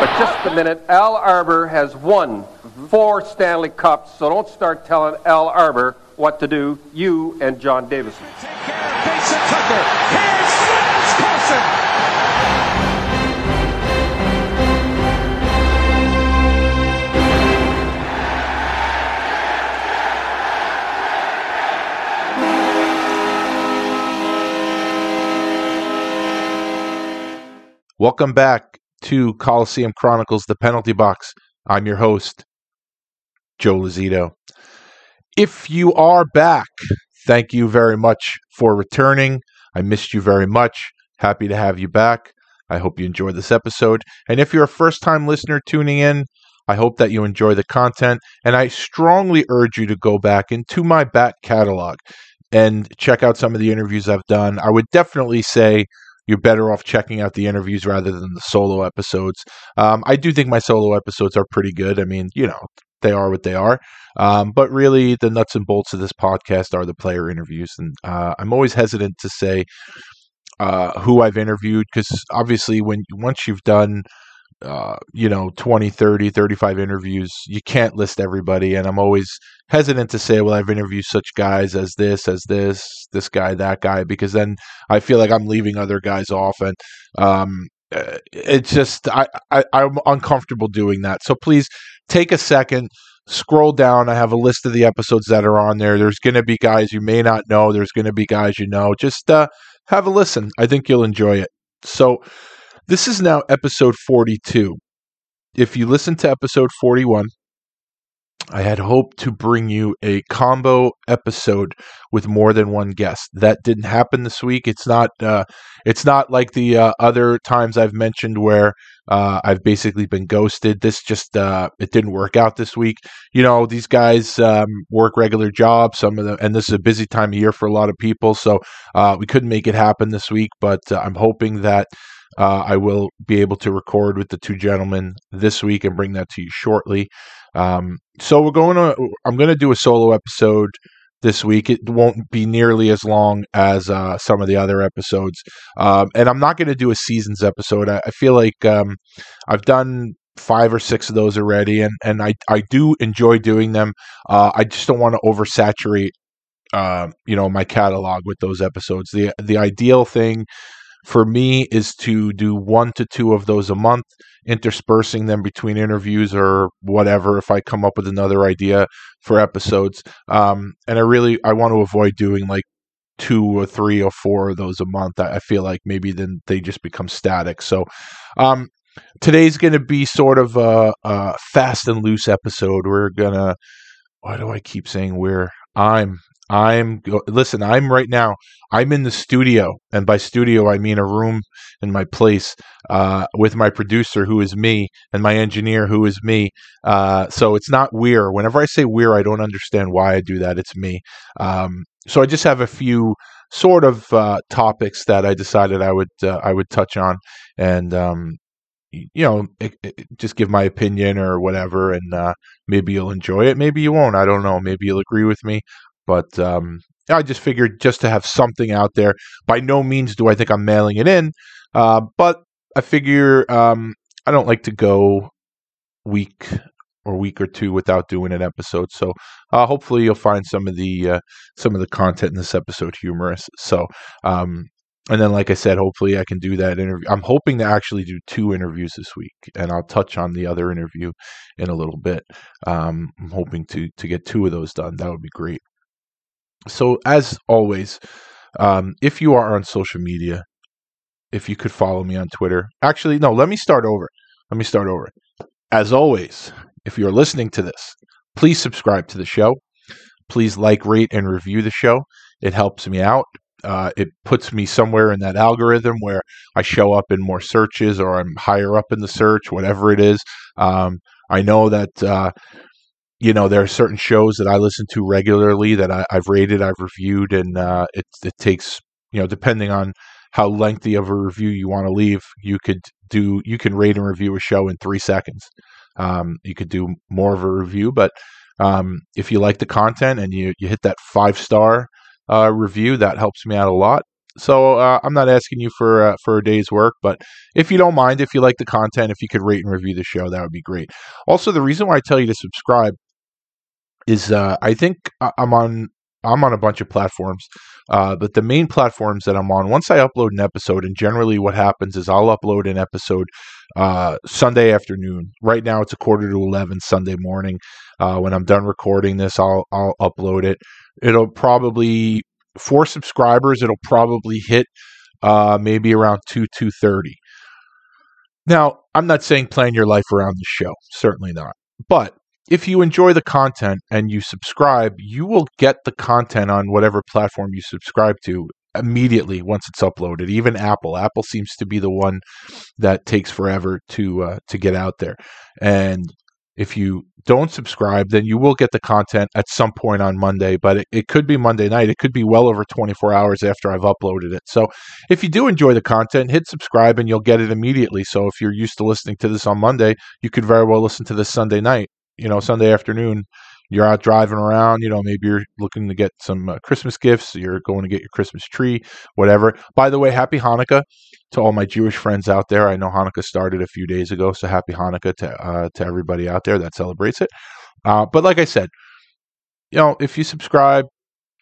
But just a minute, Al Arbour has won four Stanley Cups, so don't start telling Al Arbour what to do, you and John Davidson. Take care of Mason Tucker. Here's Franz Carlson. Welcome back to Coliseum Chronicles, the penalty box. I'm your host, Joe Lozito. If you are back, thank you very much for returning. I missed you very much. Happy to have you back. I hope you enjoyed this episode. And if you're a first time listener tuning in, I hope that you enjoy the content. And I strongly urge you to go back into my back catalog and check out some of the interviews I've done. I would definitely say you're better off checking out the interviews rather than the solo episodes. Um, I do think my solo episodes are pretty good. I mean, you know, they are what they are. Um, but really, the nuts and bolts of this podcast are the player interviews. And uh, I'm always hesitant to say uh, who I've interviewed because obviously, when once you've done uh, you know 20 30 35 interviews you can't list everybody. And i'm always hesitant to say well i've interviewed such guys as this as this this guy that guy because then i feel like i'm leaving other guys off. And um, uh, it's just I, I i'm uncomfortable doing that. So please take a second scroll down. I have a list of the episodes that are on there. There's going to be guys you may not know. There's going to be guys you know. Just uh, have a listen. I think you'll enjoy it. So this is now episode 42. If you listen to episode 41, I had hoped to bring you a combo episode with more than one guest. That didn't happen this week. It's not. Uh, it's not like the uh, other times I've mentioned where uh, I've basically been ghosted. This just uh, it didn't work out this week. You know, these guys um, work regular jobs. Some of them, and this is a busy time of year for a lot of people. So uh, we couldn't make it happen this week. But uh, I'm hoping that uh, I will be able to record with the two gentlemen this week and bring that to you shortly. Um, so we're going to. I'm going to do a solo episode this week. It won't be nearly as long as uh, some of the other episodes, um, and I'm not going to do a seasons episode. I, I feel like um, I've done five or six of those already, and and I I do enjoy doing them. Uh, I just don't want to oversaturate. Uh, you know my catalog with those episodes. The the ideal thing for me is to do one to two of those a month interspersing them between interviews or whatever if i come up with another idea for episodes. Um, and i really i want to avoid doing like two or three or four of those a month. I, I feel like maybe then they just become static. So um, today's going to be sort of a, a fast and loose episode. We're gonna why do i keep saying we're? I'm I'm listen. I'm right now. I'm in the studio, and by studio I mean a room in my place uh, with my producer, who is me, and my engineer, who is me. Uh, so it's not weird. Whenever I say weird, I don't understand why I do that. It's me. Um, so I just have a few sort of uh, topics that I decided I would uh, I would touch on, and um, you know, it, it, just give my opinion or whatever, and uh, maybe you'll enjoy it. Maybe you won't. I don't know. Maybe you'll agree with me. But um, I just figured just to have something out there. By no means do I think I'm mailing it in, uh, but I figure um, I don't like to go week or week or two without doing an episode. So uh, hopefully you'll find some of the uh, some of the content in this episode humorous. So um, and then like I said, hopefully I can do that interview. I'm hoping to actually do two interviews this week, and I'll touch on the other interview in a little bit. Um, I'm hoping to to get two of those done. That would be great. So, as always, um, if you are on social media, if you could follow me on Twitter. Actually, no, let me start over. Let me start over. As always, if you're listening to this, please subscribe to the show. Please like, rate, and review the show. It helps me out. uh, it puts me somewhere in that algorithm where I show up in more searches or I'm higher up in the search, whatever it is. Um, I know that uh, you know there are certain shows that I listen to regularly that I, have rated, I've reviewed, and uh, it it takes you know depending on how lengthy of a review you want to leave, you could do you can rate and review a show in three seconds. Um, you could do more of a review, but um, if you like the content and you you hit that five star uh, review, that helps me out a lot. So uh, I'm not asking you for uh, for a day's work, but if you don't mind, if you like the content, if you could rate and review the show, that would be great. Also, the reason why I tell you to subscribe is uh, I think I'm on I'm on a bunch of platforms, uh, but the main platforms that I'm on, once I upload an episode, and generally what happens is I'll upload an episode uh, Sunday afternoon. Right now it's a quarter to eleven Sunday morning. Uh, when I'm done recording this, I'll I'll upload it. It'll probably for subscribers, it'll probably hit uh, maybe around two two thirty. Now, I'm not saying plan your life around the show, certainly not, but if you enjoy the content and you subscribe, you will get the content on whatever platform you subscribe to immediately once it's uploaded. Even Apple, Apple seems to be the one that takes forever to uh, to get out there. And if you don't subscribe, then you will get the content at some point on Monday, but it, it, could be Monday night. It could be well over 24 hours after I've uploaded it. So if you do enjoy the content, hit subscribe and you'll get it immediately. So if you're used to listening to this on Monday, you could very well listen to this Sunday night you know Sunday afternoon, you're out driving around. You know, maybe you're looking to get some uh, Christmas gifts. You're going to get your Christmas tree, whatever. By the way, happy Hanukkah to all my Jewish friends out there. I know Hanukkah started a few days ago, so happy Hanukkah to uh, to everybody out there that celebrates it. Uh, but like I said, you know, if you subscribe,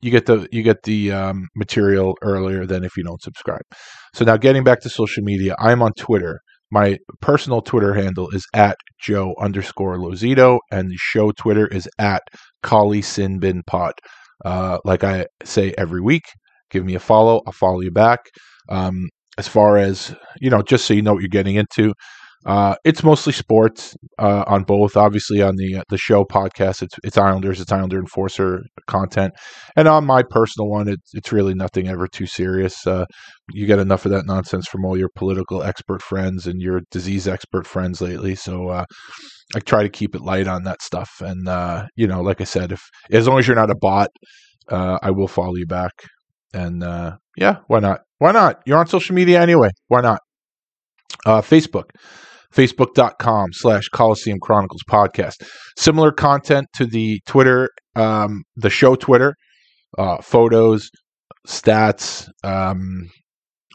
you get the you get the um, material earlier than if you don't subscribe. So now getting back to social media, I'm on Twitter my personal Twitter handle is at Joe underscore Lozito, and the show Twitter is at Kali Sinbin Pod. Uh, like I say every week, give me a follow. I'll follow you back. Um, as far as you know, just so you know what you're getting into, uh, it's mostly sports uh, on both. Obviously, on the uh, the show podcast, it's it's Islanders, it's Islander Enforcer content, and on my personal one, it's it's really nothing ever too serious. Uh, you get enough of that nonsense from all your political expert friends and your disease expert friends lately. So uh, I try to keep it light on that stuff. And uh, you know, like I said, if as long as you're not a bot, I will follow you back. And yeah, why not? Why not? You're on social media anyway. Why not? Facebook facebook.com slash Coliseum Chronicles podcast. Similar content to the Twitter, um, the show Twitter, uh, photos, stats, um,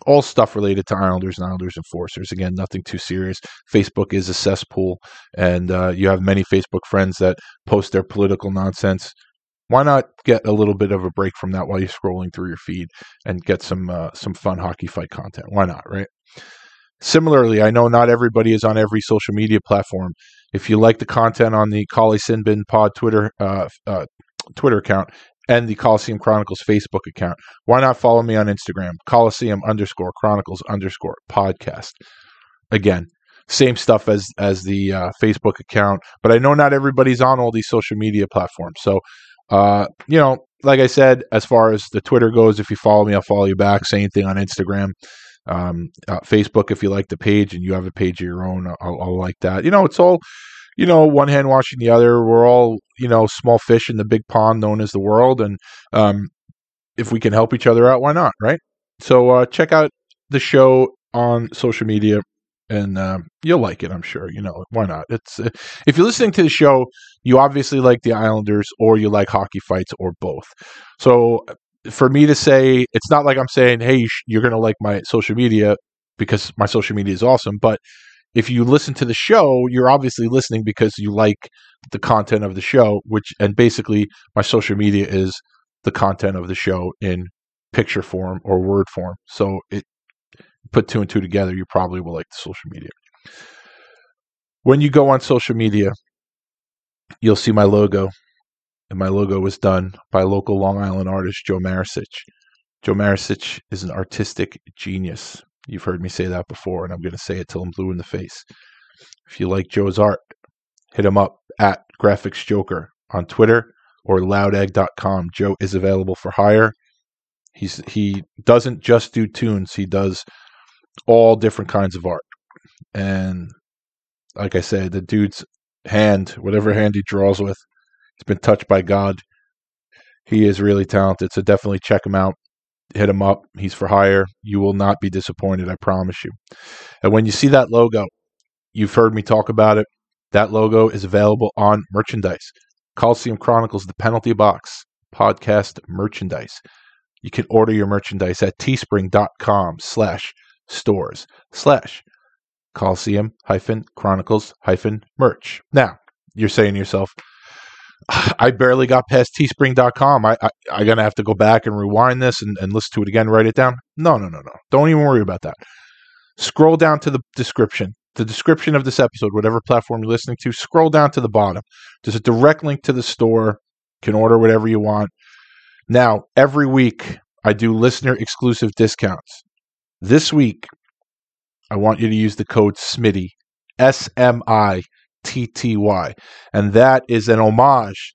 all stuff related to Islanders and Islanders enforcers. Again, nothing too serious. Facebook is a cesspool, and uh, you have many Facebook friends that post their political nonsense. Why not get a little bit of a break from that while you're scrolling through your feed and get some uh, some fun hockey fight content? Why not, right? Similarly, I know not everybody is on every social media platform. If you like the content on the Kali Sinbin Pod Twitter uh, uh, Twitter account and the Coliseum Chronicles Facebook account, why not follow me on Instagram, Coliseum underscore Chronicles underscore podcast. Again, same stuff as as the uh, Facebook account, but I know not everybody's on all these social media platforms. So, uh, you know, like I said, as far as the Twitter goes, if you follow me, I'll follow you back. Same thing on Instagram um, uh, Facebook if you like the page and you have a page of your own. I'll, I'll, like that. You know, it's all you know, one hand washing the other. We're all you know small fish in the big pond known as the world, and um, if we can help each other out, why not? Right. So uh, check out the show on social media. And uh, you'll like it, I'm sure. You know why not? It's uh, if you're listening to the show, you obviously like the Islanders, or you like hockey fights, or both. So for me to say, it's not like I'm saying, hey, you're going to like my social media because my social media is awesome. But if you listen to the show, you're obviously listening because you like the content of the show, which, and basically, my social media is the content of the show in picture form or word form. So it put two and two together, you probably will like the social media. When you go on social media, you'll see my logo and my logo was done by local Long Island artist Joe Maricic. Joe Maricic is an artistic genius. You've heard me say that before, and I'm going to say it till I'm blue in the face. If you like Joe's art, hit him up at Graphics Joker on Twitter or loudegg.com. Joe is available for hire. He's he doesn't just do tunes. He does all different kinds of art. And like I said, the dude's hand, whatever hand he draws with, he's been touched by God. He is really talented. So definitely check him out. Hit him up. He's for hire. You will not be disappointed, I promise you. And when you see that logo, you've heard me talk about it. That logo is available on merchandise. Coliseum Chronicles, the penalty box, podcast merchandise. You can order your merchandise at teespring.com slash stores slash Coliseum hyphen Chronicles hyphen merch. Now, you're saying to yourself, I barely got past teespring.com. I, I, I'm going to have to go back and rewind this and, and listen to it again, write it down. No, no, no, no. Don't even worry about that. Scroll down to the description, the description of this episode, whatever platform you're listening to, scroll down to the bottom. There's a direct link to the store. You can order whatever you want. Now, every week, I do listener exclusive discounts. This week, I want you to use the code SMITTY, S M I T T Y. And that is an homage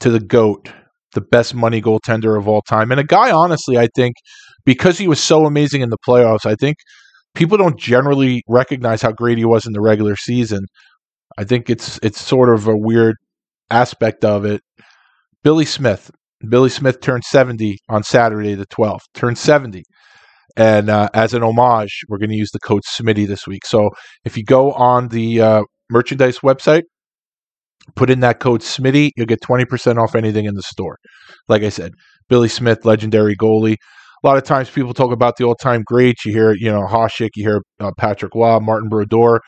to the GOAT, the best money goaltender of all time. And a guy, honestly, I think, because he was so amazing in the playoffs, I think people don't generally recognize how great he was in the regular season. I think it's it's sort of a weird aspect of it. Billy Smith. Billy Smith turned 70 on Saturday the 12th. Turned 70. And uh, as an homage, we're going to use the code Smitty this week. So if you go on the uh, merchandise website, put in that code Smitty, you'll get 20% off anything in the store. Like I said, Billy Smith, legendary goalie. A lot of times people talk about the all-time greats. You hear, you know, Hasek, you hear uh, Patrick Roy, Martin Brodeur.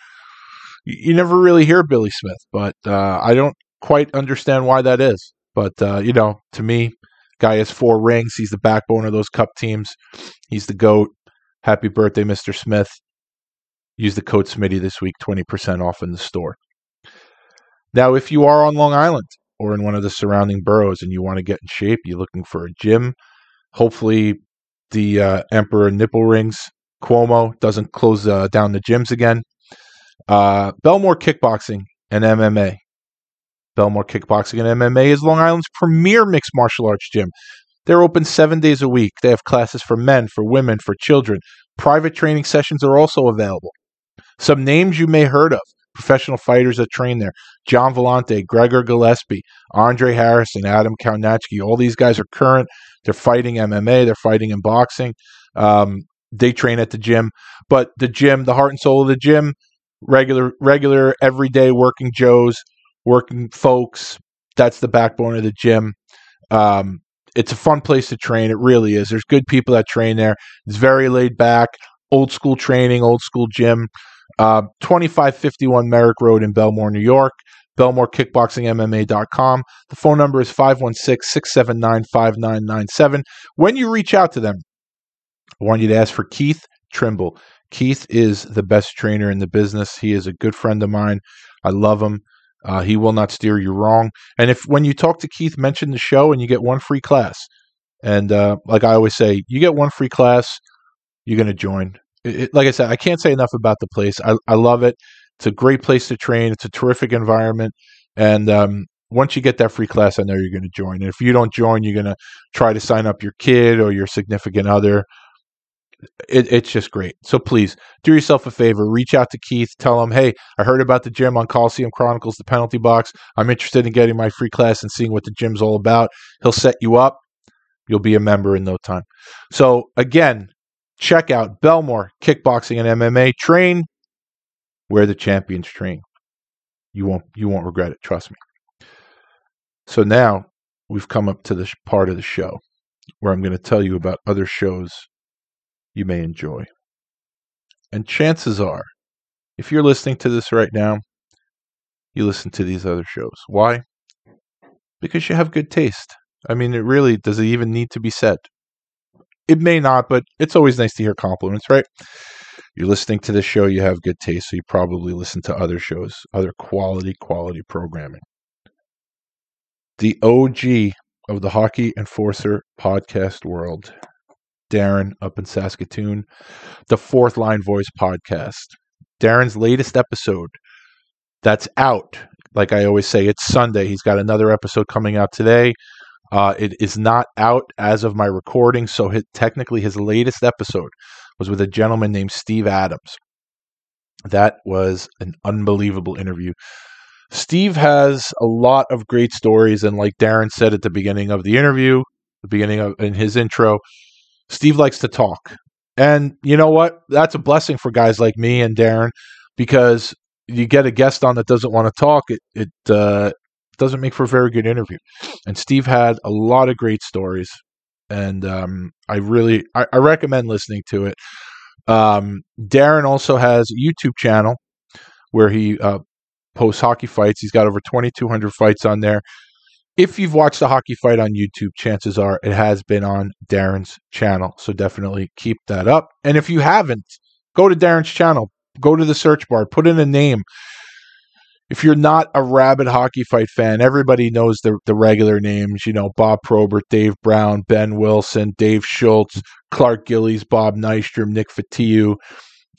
You, you, never really hear Billy Smith, but uh, I don't quite understand why that is. But, uh, you know, to me, guy has four rings. He's the backbone of those cup teams. He's the GOAT. Happy birthday, Mr. Smith. Use the code Smitty this week, 20% off in the store. Now, if you are on Long Island or in one of the surrounding boroughs and you want to get in shape, you're looking for a gym, hopefully the uh, Emperor Nipple Rings Cuomo doesn't close uh, down the gyms again. Uh, Bellmore Kickboxing and MMA. Bellmore Kickboxing and MMA is Long Island's premier mixed martial arts gym. They're open seven days a week. They have classes for men, for women, for children. Private training sessions are also available. Some names you may heard of professional fighters that train there John Vellante, Gregor Gillespie, Andre Harrison, Adam Kaunachki. All these guys are current. They're fighting MMA, they're fighting in boxing. Um, they train at the gym. But the gym, the heart and soul of the gym, regular, regular, everyday working Joes, working folks. That's the backbone of the gym. Um, it's a fun place to train. It really is. There's good people that train there. It's very laid back, old school training, old school gym. Uh, 2551 Merrick Road in Bellmore, New York. BellmoreKickboxingMMA.com. The phone number is 516 679 5997. When you reach out to them, I want you to ask for Keith Trimble. Keith is the best trainer in the business. He is a good friend of mine. I love him. Uh, he will not steer you wrong. And if when you talk to Keith, mention the show and you get one free class. And uh, like I always say, you get one free class, you're going to join it, like I said, I can't say enough about the place. I, I love it. It's a great place to train. It's a terrific environment. And um, once you get that free class, I know you're going to join. And if you don't join, you're going to try to sign up your kid or your significant other. It, it's just great. So please do yourself a favor. Reach out to Keith. Tell him, hey, I heard about the gym on Coliseum Chronicles, the penalty box. I'm interested in getting my free class and seeing what the gym's all about. He'll set you up. You'll be a member in no time. So again, Check out Bellmore Kickboxing and MMA. Train where the champions train. You won't you won't regret it. Trust me. So now we've come up to this part of the show where I'm going to tell you about other shows you may enjoy. And chances are, if you're listening to this right now, you listen to these other shows. Why? Because you have good taste. I mean, it really does it even need to be said? It may not, but it's always nice to hear compliments, right? You're listening to this show, you have good taste, so you probably listen to other shows, other quality, quality programming. The OG of the Hockey Enforcer podcast world, Darren up in Saskatoon, the Fourth Line Voice podcast. Darren's latest episode that's out. Like I always say, it's Sunday. He's got another episode coming out today. Uh, it is not out as of my recording, so his, technically his latest episode was with a gentleman named Steve Adams. That was an unbelievable interview. Steve has a lot of great stories, and like Darren said at the beginning of the interview, the beginning of in his intro, Steve likes to talk. And you know what? That's a blessing for guys like me and Darren because you get a guest on that doesn't want to talk, it it uh, doesn't make for a very good interview. And Steve had a lot of great stories, and um, I really I, I, recommend listening to it. Um, Darren also has a YouTube channel where he uh, posts hockey fights. He's got over 2,200 fights on there. If you've watched a hockey fight on YouTube, chances are it has been on Darren's channel. So definitely keep that up. And if you haven't, go to Darren's channel, go to the search bar, put in a name. If you're not a rabid hockey fight fan, everybody knows the, the regular names, you know, Bob Probert, Dave Brown, Ben Wilson, Dave Schultz, Clark Gillies, Bob Nystrom, Nick Fotiu,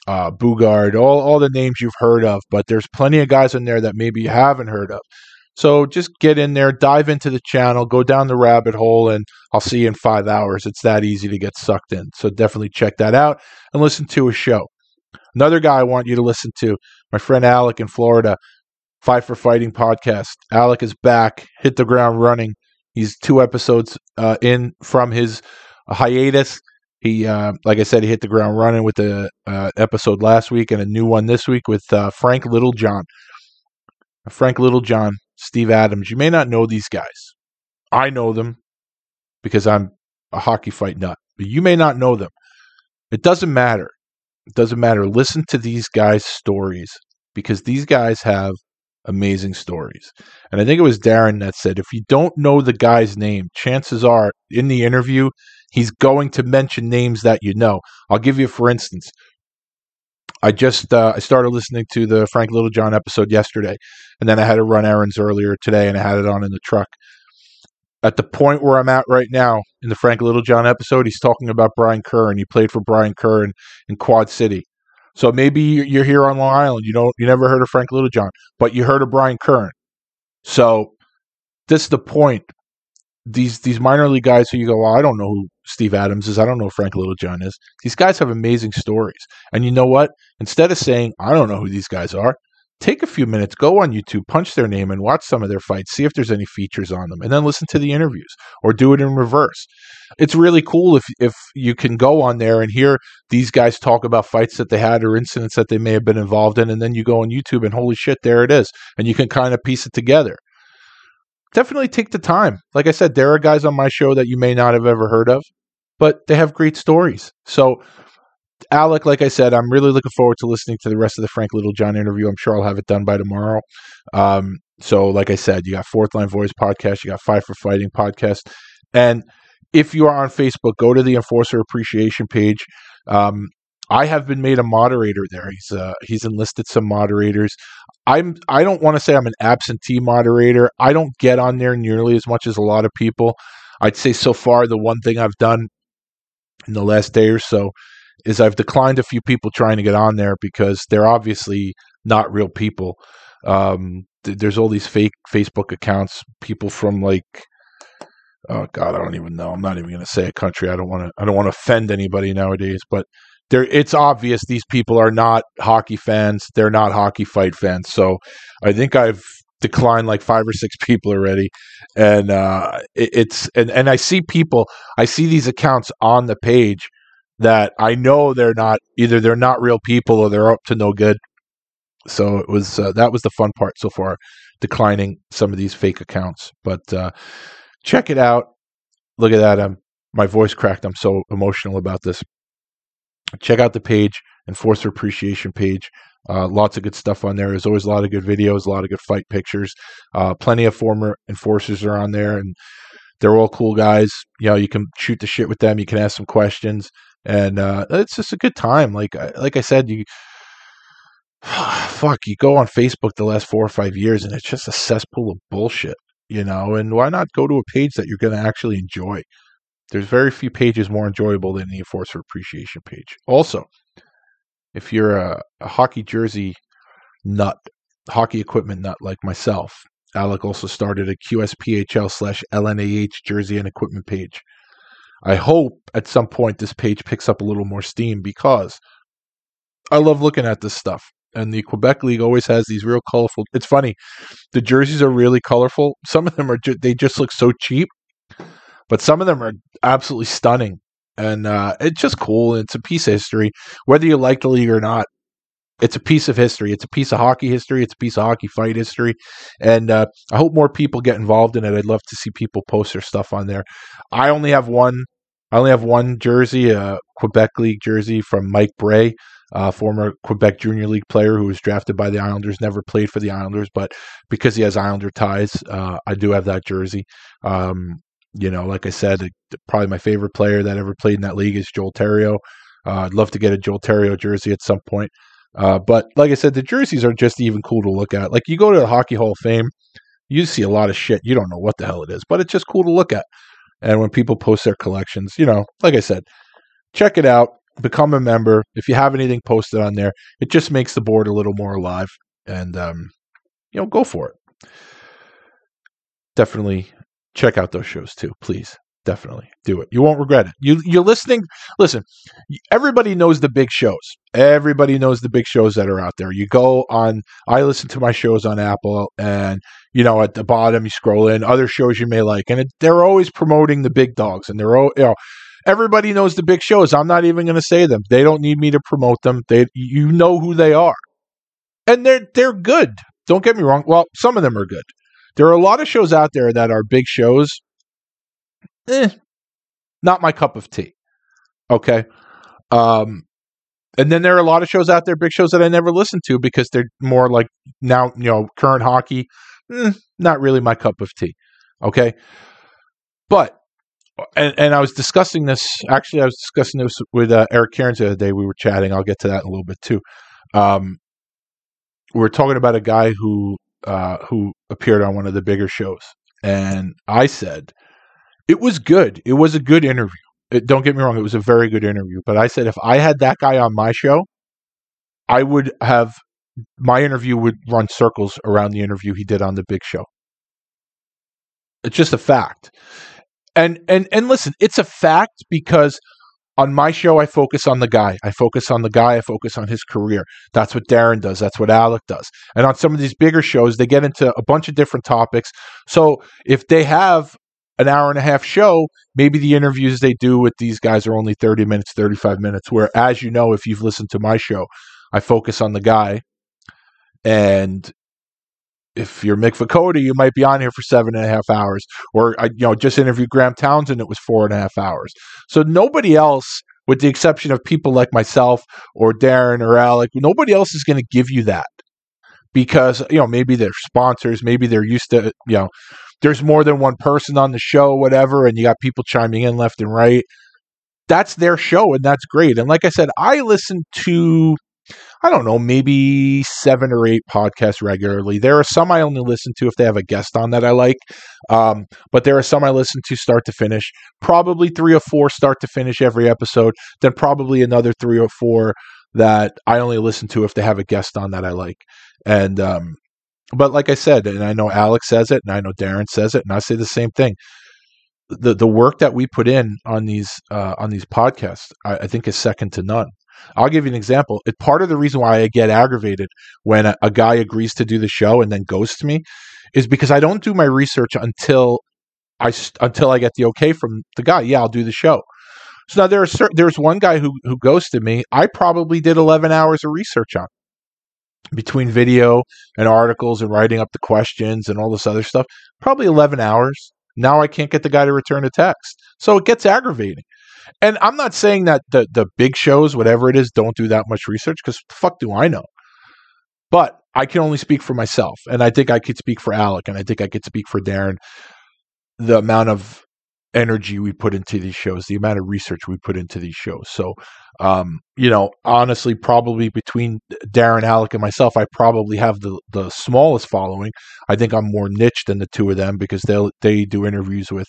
uh, Boogaard, all, all the names you've heard of, but there's plenty of guys in there that maybe you haven't heard of. So just get in there, dive into the channel, go down the rabbit hole, and I'll see you in five hours. It's that easy to get sucked in. So definitely check that out and listen to a show. Another guy I want you to listen to, my friend Alec in Florida, Five for Fighting podcast. Alec is back, hit the ground running. He's two episodes uh, in from his hiatus. He, uh, like I said, he hit the ground running with the uh, episode last week and a new one this week with uh, Frank Littlejohn. Frank Littlejohn, Steve Adams. You may not know these guys. I know them because I'm a hockey fight nut, but you may not know them. It doesn't matter. It doesn't matter. Listen to these guys' stories because these guys have amazing stories. And I think it was Darren that said if you don't know the guy's name, chances are in the interview, he's going to mention names that you know. I'll give you for instance. I just uh, I started listening to the Frank Littlejohn episode yesterday, and then I had to run errands earlier today, and I had it on in the truck. At the point where I'm at right now in the Frank Littlejohn episode, he's talking about Brian Kerr, and he played for Brian Kerr in, in Quad City. So maybe you're here on Long Island, you don't, you never heard of Frank Littlejohn, but you heard of Brian Curran. So this is the point. These these minor league guys who you go, well, I don't know who Steve Adams is. I don't know who Frank Littlejohn is. These guys have amazing stories. And you know what? Instead of saying, I don't know who these guys are, take a few minutes, go on YouTube, punch their name, and watch some of their fights, see if there's any features on them, and then listen to the interviews or do it in reverse. It's really cool if if you can go on there and hear these guys talk about fights that they had or incidents that they may have been involved in, and then you go on YouTube and holy shit, there it is, and you can kind of piece it together. Definitely take the time. Like I said, there are guys on my show that you may not have ever heard of, but they have great stories. So Alec, like I said, I'm really looking forward to listening to the rest of the Frank Littlejohn interview. I'm sure I'll have it done by tomorrow. Um, so, like I said, you got Fourth Line Voice podcast, you got Five for Fighting podcast, and if you are on Facebook, go to the Enforcer Appreciation page. Um, I have been made a moderator there. He's uh, he's enlisted some moderators. I'm I don't want to say I'm an absentee moderator. I don't get on there nearly as much as a lot of people. I'd say so far the one thing I've done in the last day or so is I've declined a few people trying to get on there because they're obviously not real people. Um, th- there's all these fake Facebook accounts, people from like, oh God, I don't even know. I'm not even going to say a country. I don't want to. I don't want to offend anybody nowadays, but there, it's obvious these people are not hockey fans. They're not hockey fight fans. So I think I've declined like five or six people already and uh it, it's and and i see people i see these accounts on the page that I know they're not either they're not real people or they're up to no good. So it was uh, that was the fun part so far, declining some of these fake accounts. But uh, check it out. Look at that. I'm my voice cracked. I'm so emotional about this. Check out the page, Enforcer Appreciation page. Uh, lots of good stuff on there. There's always a lot of good videos, a lot of good fight pictures. Uh, plenty of former enforcers are on there, and they're all cool guys. You know, you can shoot the shit with them. You can ask some questions and uh, it's just a good time. Like like I said, you fuck, you go on Facebook the last four or five years, and it's just a cesspool of bullshit, you know. And why not go to a page that you're going to actually enjoy? There's very few pages more enjoyable than the Enforcer Appreciation page. Also, if you're a, a hockey jersey nut, hockey equipment nut like myself, Alec also started a QSPHL slash LNAH jersey and equipment page. I hope at some point this page picks up a little more steam because I love looking at this stuff. And the Quebec League always has these real colorful. It's funny, the jerseys are really colorful. Some of them are ju- they just look so cheap, but some of them are absolutely stunning. And uh, it's just cool. It's a piece of history, whether you like the league or not. It's a piece of history. It's a piece of hockey history. It's a piece of hockey fight history. And uh, I hope more people get involved in it. I'd love to see people post their stuff on there. I only have one. I only have one jersey, a Quebec League jersey from Mike Bray, uh, former Quebec Junior League player who was drafted by the Islanders. Never played for the Islanders, but because he has Islander ties, uh, I do have that jersey. Um, you know, like I said, probably my favorite player that ever played in that league is Joel Terrio. Uh, I'd love to get a Joel Terrio jersey at some point. Uh, but like I said, the jerseys are just even cool to look at. Like you go to the Hockey Hall of Fame, you see a lot of shit. You don't know what the hell it is, but it's just cool to look at. And when people post their collections, you know, like I said, check it out, become a member. If you have anything posted on there, it just makes the board a little more alive. And, um, you know, go for it. Definitely check out those shows too, please. Definitely do it. You won't regret it. You you're listening. Listen, everybody knows the big shows. Everybody knows the big shows that are out there. You go on. I listen to my shows on Apple, and you know at the bottom you scroll in other shows you may like, and it, they're always promoting the big dogs, and they're all you know. Everybody knows the big shows. I'm not even going to say them. They don't need me to promote them. They you know who they are, and they're they're good. Don't get me wrong. Well, some of them are good. There are a lot of shows out there that are big shows eh, not my cup of tea. Okay. Um, and then there are a lot of shows out there, big shows that I never listen to because they're more like now, you know, current hockey. Eh, not really my cup of tea. Okay. But, and, and I was discussing this, actually, I was discussing this with uh, Eric Cairns the other day. We were chatting. I'll get to that in a little bit too. Um, we are talking about a guy who, uh, who appeared on one of the bigger shows. And I said, it was good. It was a good interview. It, don't get me wrong, it was a very good interview. But I said if I had that guy on my show, I would have my interview would run circles around the interview he did on the big show. It's just a fact. And and and listen, it's a fact because on my show I focus on the guy. I focus on the guy, I focus on his career. That's what Darren does, that's what Alec does. And on some of these bigger shows they get into a bunch of different topics. So if they have an hour and a half show, maybe the interviews they do with these guys are only 30 minutes, 35 minutes. Where, as you know, if you've listened to my show, I focus on the guy. And if you're Mick Vukota, you might be on here for seven and a half hours. Or, I, you know, just interviewed Graham Townsend, it was four and a half hours. So nobody else, with the exception of people like myself or Darren or Alec, nobody else is going to give you that because, you know, maybe they're sponsors, maybe they're used to, you know, there's more than one person on the show, whatever, and you got people chiming in left and right. That's their show, and that's great. And like I said, I listen to, I don't know, maybe seven or eight podcasts regularly. There are some I only listen to if they have a guest on that I like, um, but there are some I listen to start to finish. Probably three or four start to finish every episode. Then probably another three or four that I only listen to if they have a guest on that I like. And um, but like I said, and I know Alec says it, and I know Darren says it, and I say the same thing. The the work that we put in on these uh, on these podcasts, I, I, think, is second to none. I'll give you an example. It, part of the reason why I get aggravated when a, a guy agrees to do the show and then ghosts me is because I don't do my research until I until I get the okay from the guy. Yeah, I'll do the show. So now there are certain, there's one guy who who ghosted me. I probably did 11 hours of research on between video and articles and writing up the questions and all this other stuff, probably 11 hours. Now I can't get the guy to return a text. So it gets aggravating. And I'm not saying that the, the big shows, whatever it is, don't do that much research because fuck do I know. But I can only speak for myself. And I think I could speak for Alec and I think I could speak for Darren. The amount of energy we put into these shows, the amount of research we put into these shows. So um, you know, honestly, probably between Darren, Alec, and myself, I probably have the the smallest following. I think I'm more niche than the two of them because they they do interviews with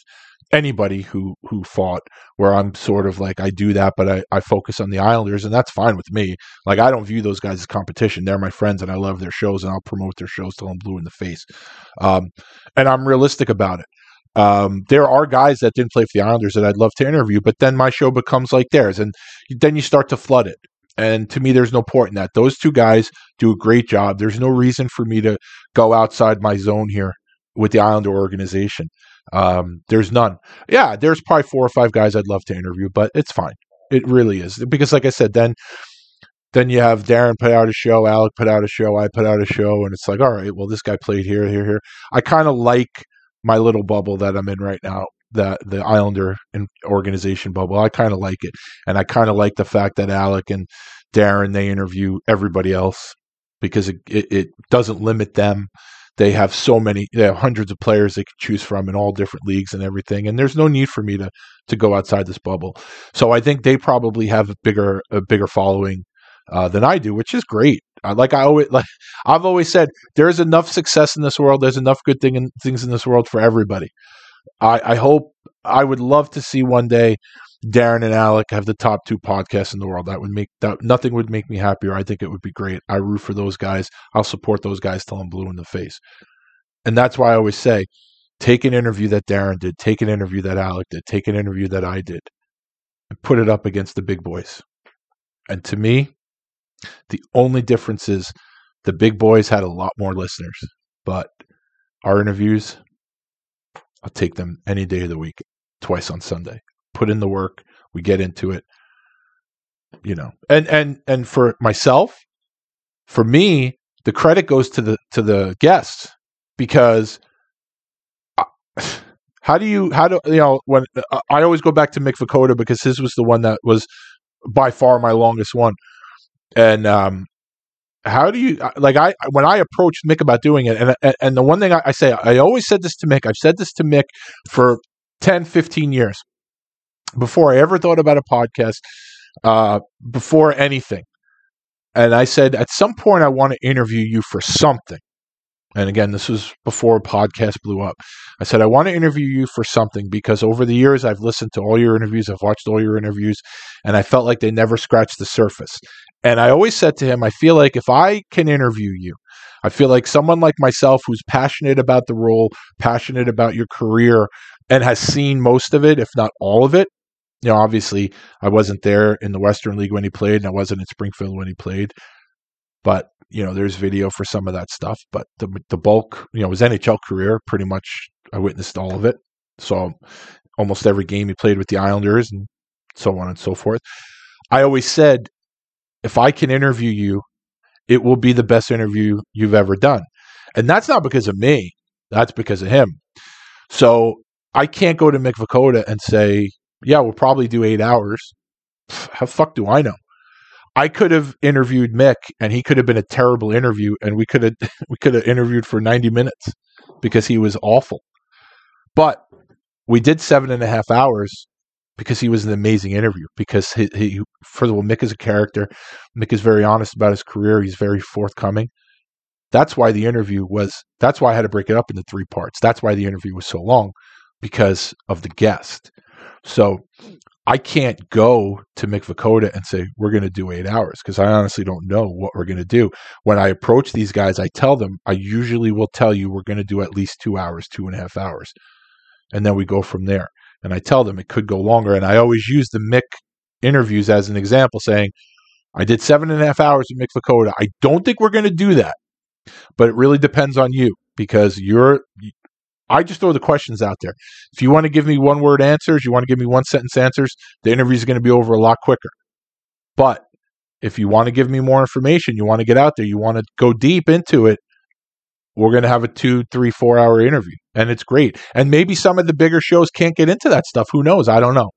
anybody who who fought where I'm sort of like I do that, but I, I focus on the Islanders, and that's fine with me. Like I don't view those guys as competition. They're my friends, and I love their shows, and I'll promote their shows till I'm blue in the face. Um, and I'm realistic about it. Um, there are guys that didn't play for the Islanders that I'd love to interview, but then my show becomes like theirs, and then you start to flood it. And to me, there's no point in that. Those two guys do a great job. There's no reason for me to go outside my zone here with the Islander organization. Um, there's none. Yeah, there's probably four or five guys I'd love to interview, but it's fine. It really is because, like I said, then then you have Darren put out a show, Alec put out a show, I put out a show, and it's like, all right, well, this guy played here, here, here. I kind of like my little bubble that I'm in right now, that the Islander organization bubble. I kind of like it, and I kind of like the fact that Alec and Darren they interview everybody else because it, it, it doesn't limit them they have so many they have hundreds of players they can choose from in all different leagues and everything and there's no need for me to to go outside this bubble. So i think they probably have a bigger a bigger following uh, than i do which is great. Like i always like i've always said there's enough success in this world there's enough good thing in, things in this world for everybody. I i hope i would love to see one day Darren and Alec have the top two podcasts in the world. That would make that nothing would make me happier. I think it would be great. I root for those guys. I'll support those guys till I'm blue in the face. And that's why I always say, take an interview that Darren did, take an interview that Alec did, take an interview that I did, and put it up against the big boys. And to me, the only difference is the big boys had a lot more listeners, but our interviews, I'll take them any day of the week, twice on Sunday put in the work, we get into it. You know, and and and for myself, for me, the credit goes to the to the guests because how do you how do you know when uh, I always go back to Mick Vukota because his was the one that was by far my longest one, and um, how do you uh, like I when I approached Mick about doing it, and and the one thing I, I say I always said this to Mick, I've said this to Mick for 10, 15 years before I ever thought about a podcast, uh, before anything. And I said, at some point, I want to interview you for something. And again, this was before podcast blew up. I said, I want to interview you for something because over the years, I've listened to all your interviews, I've watched all your interviews, and I felt like they never scratched the surface. And I always said to him, I feel like if I can interview you, I feel like someone like myself who's passionate about the role, passionate about your career, and has seen most of it, if not all of it, you know, obviously I wasn't there in the Western League when he played, and I wasn't in Springfield when he played. But you know, there's video for some of that stuff. But the the bulk, you know, his NHL career, pretty much I witnessed all of it. So almost every game he played with the Islanders and so on and so forth. I always said, if I can interview you, it will be the best interview you've ever done. And that's not because of me. That's because of him. So I can't go to Mick and say, yeah, we'll probably do eight hours. How fuck do I know? I could have interviewed Mick, and he could have been a terrible interview, and we could have we could have interviewed for ninety minutes because he was awful. But we did seven and a half hours because he was an amazing interview. Because he, he first of all, Mick is a character. Mick is very honest about his career. He's very forthcoming. That's why the interview was. That's why I had to break it up into three parts. That's why the interview was so long because of the guest. So I can't go to Mick Vukota and say, we're going to do eight hours because I honestly don't know what we're going to do. When I approach these guys, I tell them, I usually will tell you we're going to do at least two hours, two and a half hours. And then we go from there. And I tell them it could go longer. And I always use the Mick interviews as an example, saying, I did seven and a half hours with Mick Vukota. I don't think we're going to do that, but it really depends on you because you're I just throw the questions out there. If you want to give me one word answers, you want to give me one sentence answers, the interview is going to be over a lot quicker. But if you want to give me more information, you want to get out there, you want to go deep into it, we're going to have a two, three, four hour interview. And it's great. And maybe some of the bigger shows can't get into that stuff. Who knows? I don't know.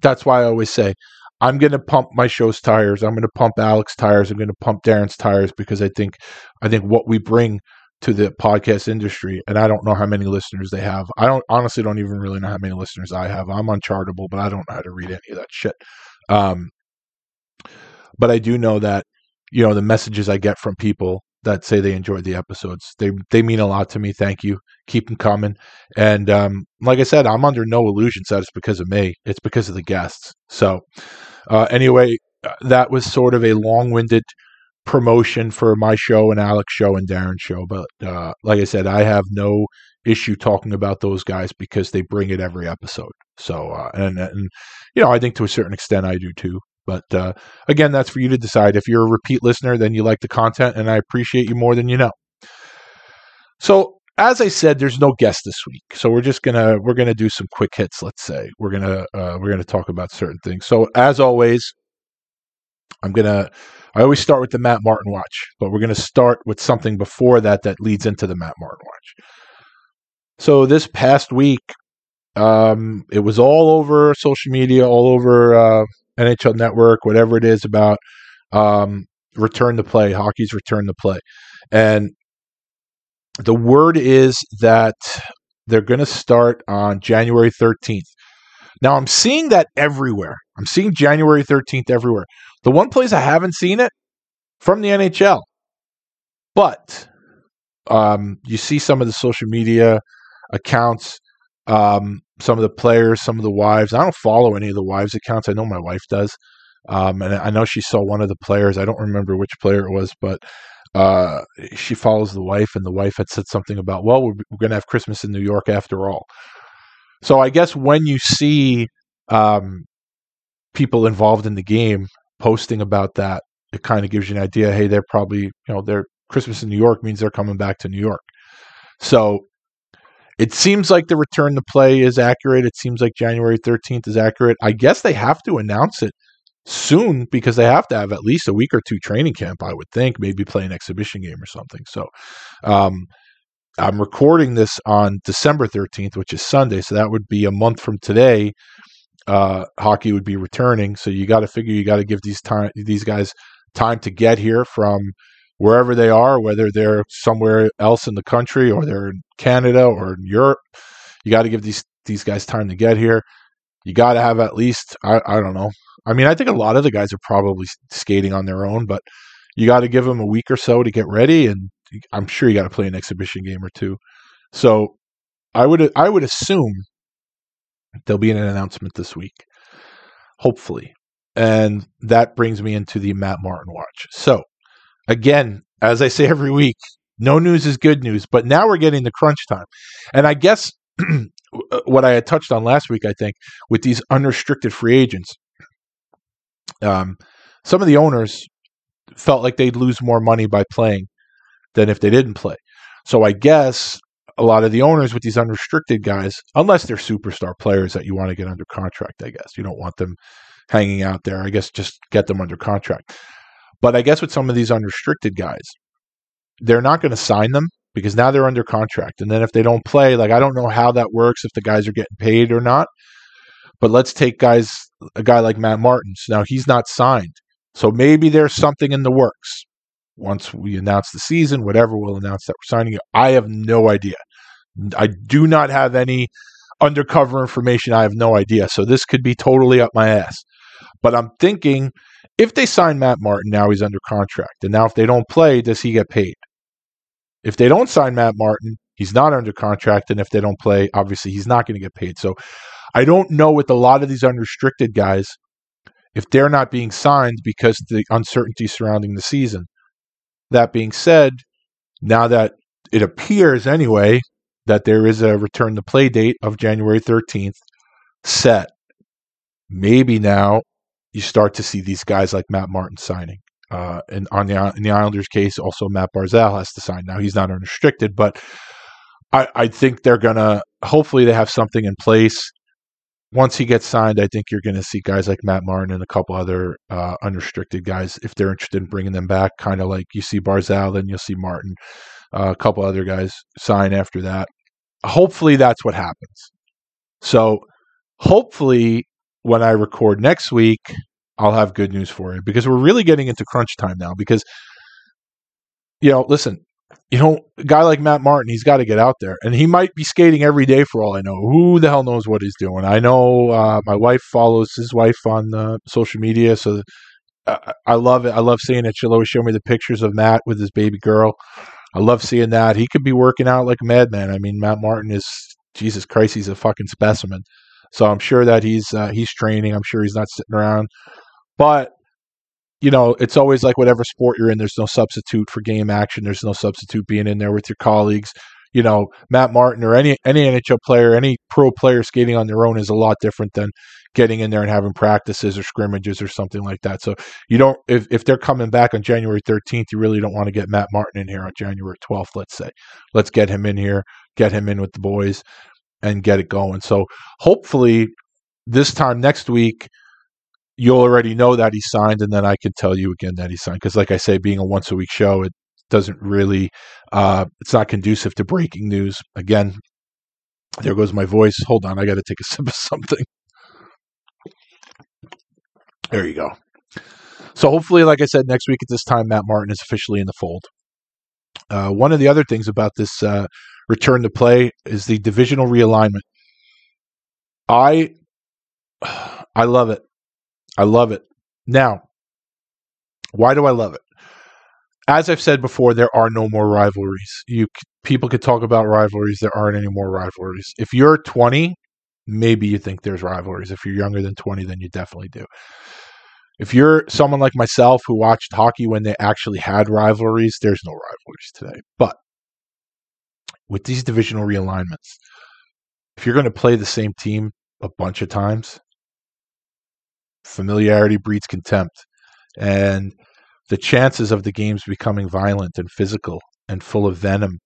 That's why I always say, I'm going to pump my show's tires. I'm going to pump Alec's tires. I'm going to pump Darren's tires because I think, I think what we bring to the podcast industry and i don't know how many listeners they have i don't honestly don't even really know how many listeners i have i'm on Chartable but i don't know how to read any of that shit um, but i do know that you know the messages i get from people that say they enjoyed the episodes. They they mean a lot to me. Thank you. Keep them coming. And um, like I said, I'm under no illusions that it's because of me. It's because of the guests. So uh, anyway, uh, that was sort of a long-winded promotion for my show and Alec's show and Darren's show. But uh, like I said, I have no issue talking about those guys because they bring it every episode. So uh, and and you know I think to a certain extent I do too. But uh, again, that's for you to decide. If you're a repeat listener, then you like the content, and I appreciate you more than you know. So, as I said, there's no guest this week, so we're just gonna we're gonna do some quick hits. Let's say we're gonna uh, we're gonna talk about certain things. So, as always, I'm gonna I always start with the Matt Martin watch, but we're gonna start with something before that that leads into the Matt Martin watch. So this past week, um, it was all over social media, all over uh, NHL Network, whatever it is about um, return to play, hockey's return to play. And the word is that they're going to start on January 13th. Now, I'm seeing that everywhere. I'm seeing January 13th everywhere. The one place I haven't seen it from the NHL. But um, you see some of the social media accounts um, some of the players, some of the wives. I don't follow any of the wives' accounts. I know my wife does. Um, and I know she saw one of the players. I don't remember which player it was, but uh, she follows the wife, and the wife had said something about, well, we're, we're going to have Christmas in New York after all. So I guess when you see um, people involved in the game posting about that, it kind of gives you an idea. Hey, they're probably, you know, their Christmas in New York means they're coming back to New York. So it seems like the return to play is accurate. It seems like January 13th is accurate. I guess they have to announce it soon because they have to have at least a week or two training camp, I would think, maybe play an exhibition game or something. So um, I'm recording this on December 13th, which is Sunday. So that would be a month from today. Uh, hockey would be returning. So you got to figure you got to give these time these guys time to get here from wherever they are, whether they're somewhere else in the country or they're in Canada or in Europe. You got to give these these guys time to get here. You got to have at least I, I don't know. I mean, I think a lot of the guys are probably skating on their own, but you got to give them a week or so to get ready, and I'm sure you got to play an exhibition game or two. So I would I would assume there'll be an announcement this week, hopefully, and that brings me into the Matt Martin watch. So again, as I say every week, no news is good news. But now we're getting the crunch time. And I guess what I had touched on last week, I think, with these unrestricted free agents, um, some of the owners felt like they'd lose more money by playing than if they didn't play. So I guess a lot of the owners with these unrestricted guys, unless they're superstar players that you want to get under contract, I guess you don't want them hanging out there. I guess just get them under contract. But I guess with some of these unrestricted guys, they're not going to sign them because now they're under contract. And then if they don't play, like I don't know how that works if the guys are getting paid or not. But let's take guys a guy like Matt Martins. Now he's not signed. So maybe there's something in the works. Once we announce the season, whatever, we'll announce that we're signing you. I have no idea. I do not have any undercover information. I have no idea. So this could be totally up my ass. But I'm thinking if they sign Matt Martin, now he's under contract. And now if they don't play, does he get paid? If they don't sign Matt Martin, he's not under contract. And if they don't play, obviously he's not going to get paid. So I don't know with a lot of these unrestricted guys if they're not being signed because the uncertainty surrounding the season. That being said, now that it appears anyway that there is a return to play date of January 13th set, maybe now you start to see these guys like Matt Martin signing. Uh, and on the in the Islanders case, also Matt Barzal has to sign. Now he's not unrestricted, but I, I think they're gonna. Hopefully, they have something in place. Once he gets signed, I think you're going to see guys like Matt Martin and a couple other uh, unrestricted guys, if they're interested in bringing them back, kind of like you see Barzal, then you'll see Martin, uh, a couple other guys sign after that. Hopefully, that's what happens. So, hopefully, when I record next week, I'll have good news for you because we're really getting into crunch time now. Because, you know, listen, you know, a guy like Matt Martin, he's got to get out there, and he might be skating every day for all I know. Who the hell knows what he's doing? I know uh, my wife follows his wife on uh, social media, so I, I love it. I love seeing it. She'll always show me the pictures of Matt with his baby girl. I love seeing that. He could be working out like a madman. I mean, Matt Martin is Jesus Christ. He's a fucking specimen. So I'm sure that he's uh, he's training. I'm sure he's not sitting around. But you know, it's always like whatever sport you're in. There's no substitute for game action. There's no substitute being in there with your colleagues. You know, Matt Martin or any any NHL player, any pro player skating on their own is a lot different than getting in there and having practices or scrimmages or something like that. So you don't if if they're coming back on January 13th, you really don't want to get Matt Martin in here on January 12th. Let's say, let's get him in here, get him in with the boys, and get it going. So hopefully, this time next week. You'll already know that he signed, and then I can tell you again that he signed. Because, like I say, being a once a week show, it doesn't really, uh, it's not conducive to breaking news. Again, there goes my voice. Hold on, I got to take a sip of something. There you go. So hopefully, like I said, next week at this time, Matt Martin is officially in the fold. Uh, one of the other things about this uh, return to play is the divisional realignment. I I love it. I love it. Now, why do I love it? As I've said before, there are no more rivalries. You people could talk about rivalries. There aren't any more rivalries. If you're 20, maybe you think there's rivalries. If you're younger than 20, then you definitely do. If you're someone like myself who watched hockey when they actually had rivalries, there's no rivalries today. But with these divisional realignments, if you're going to play the same team a bunch of times, familiarity breeds contempt. And the chances of the games becoming violent and physical and full of venom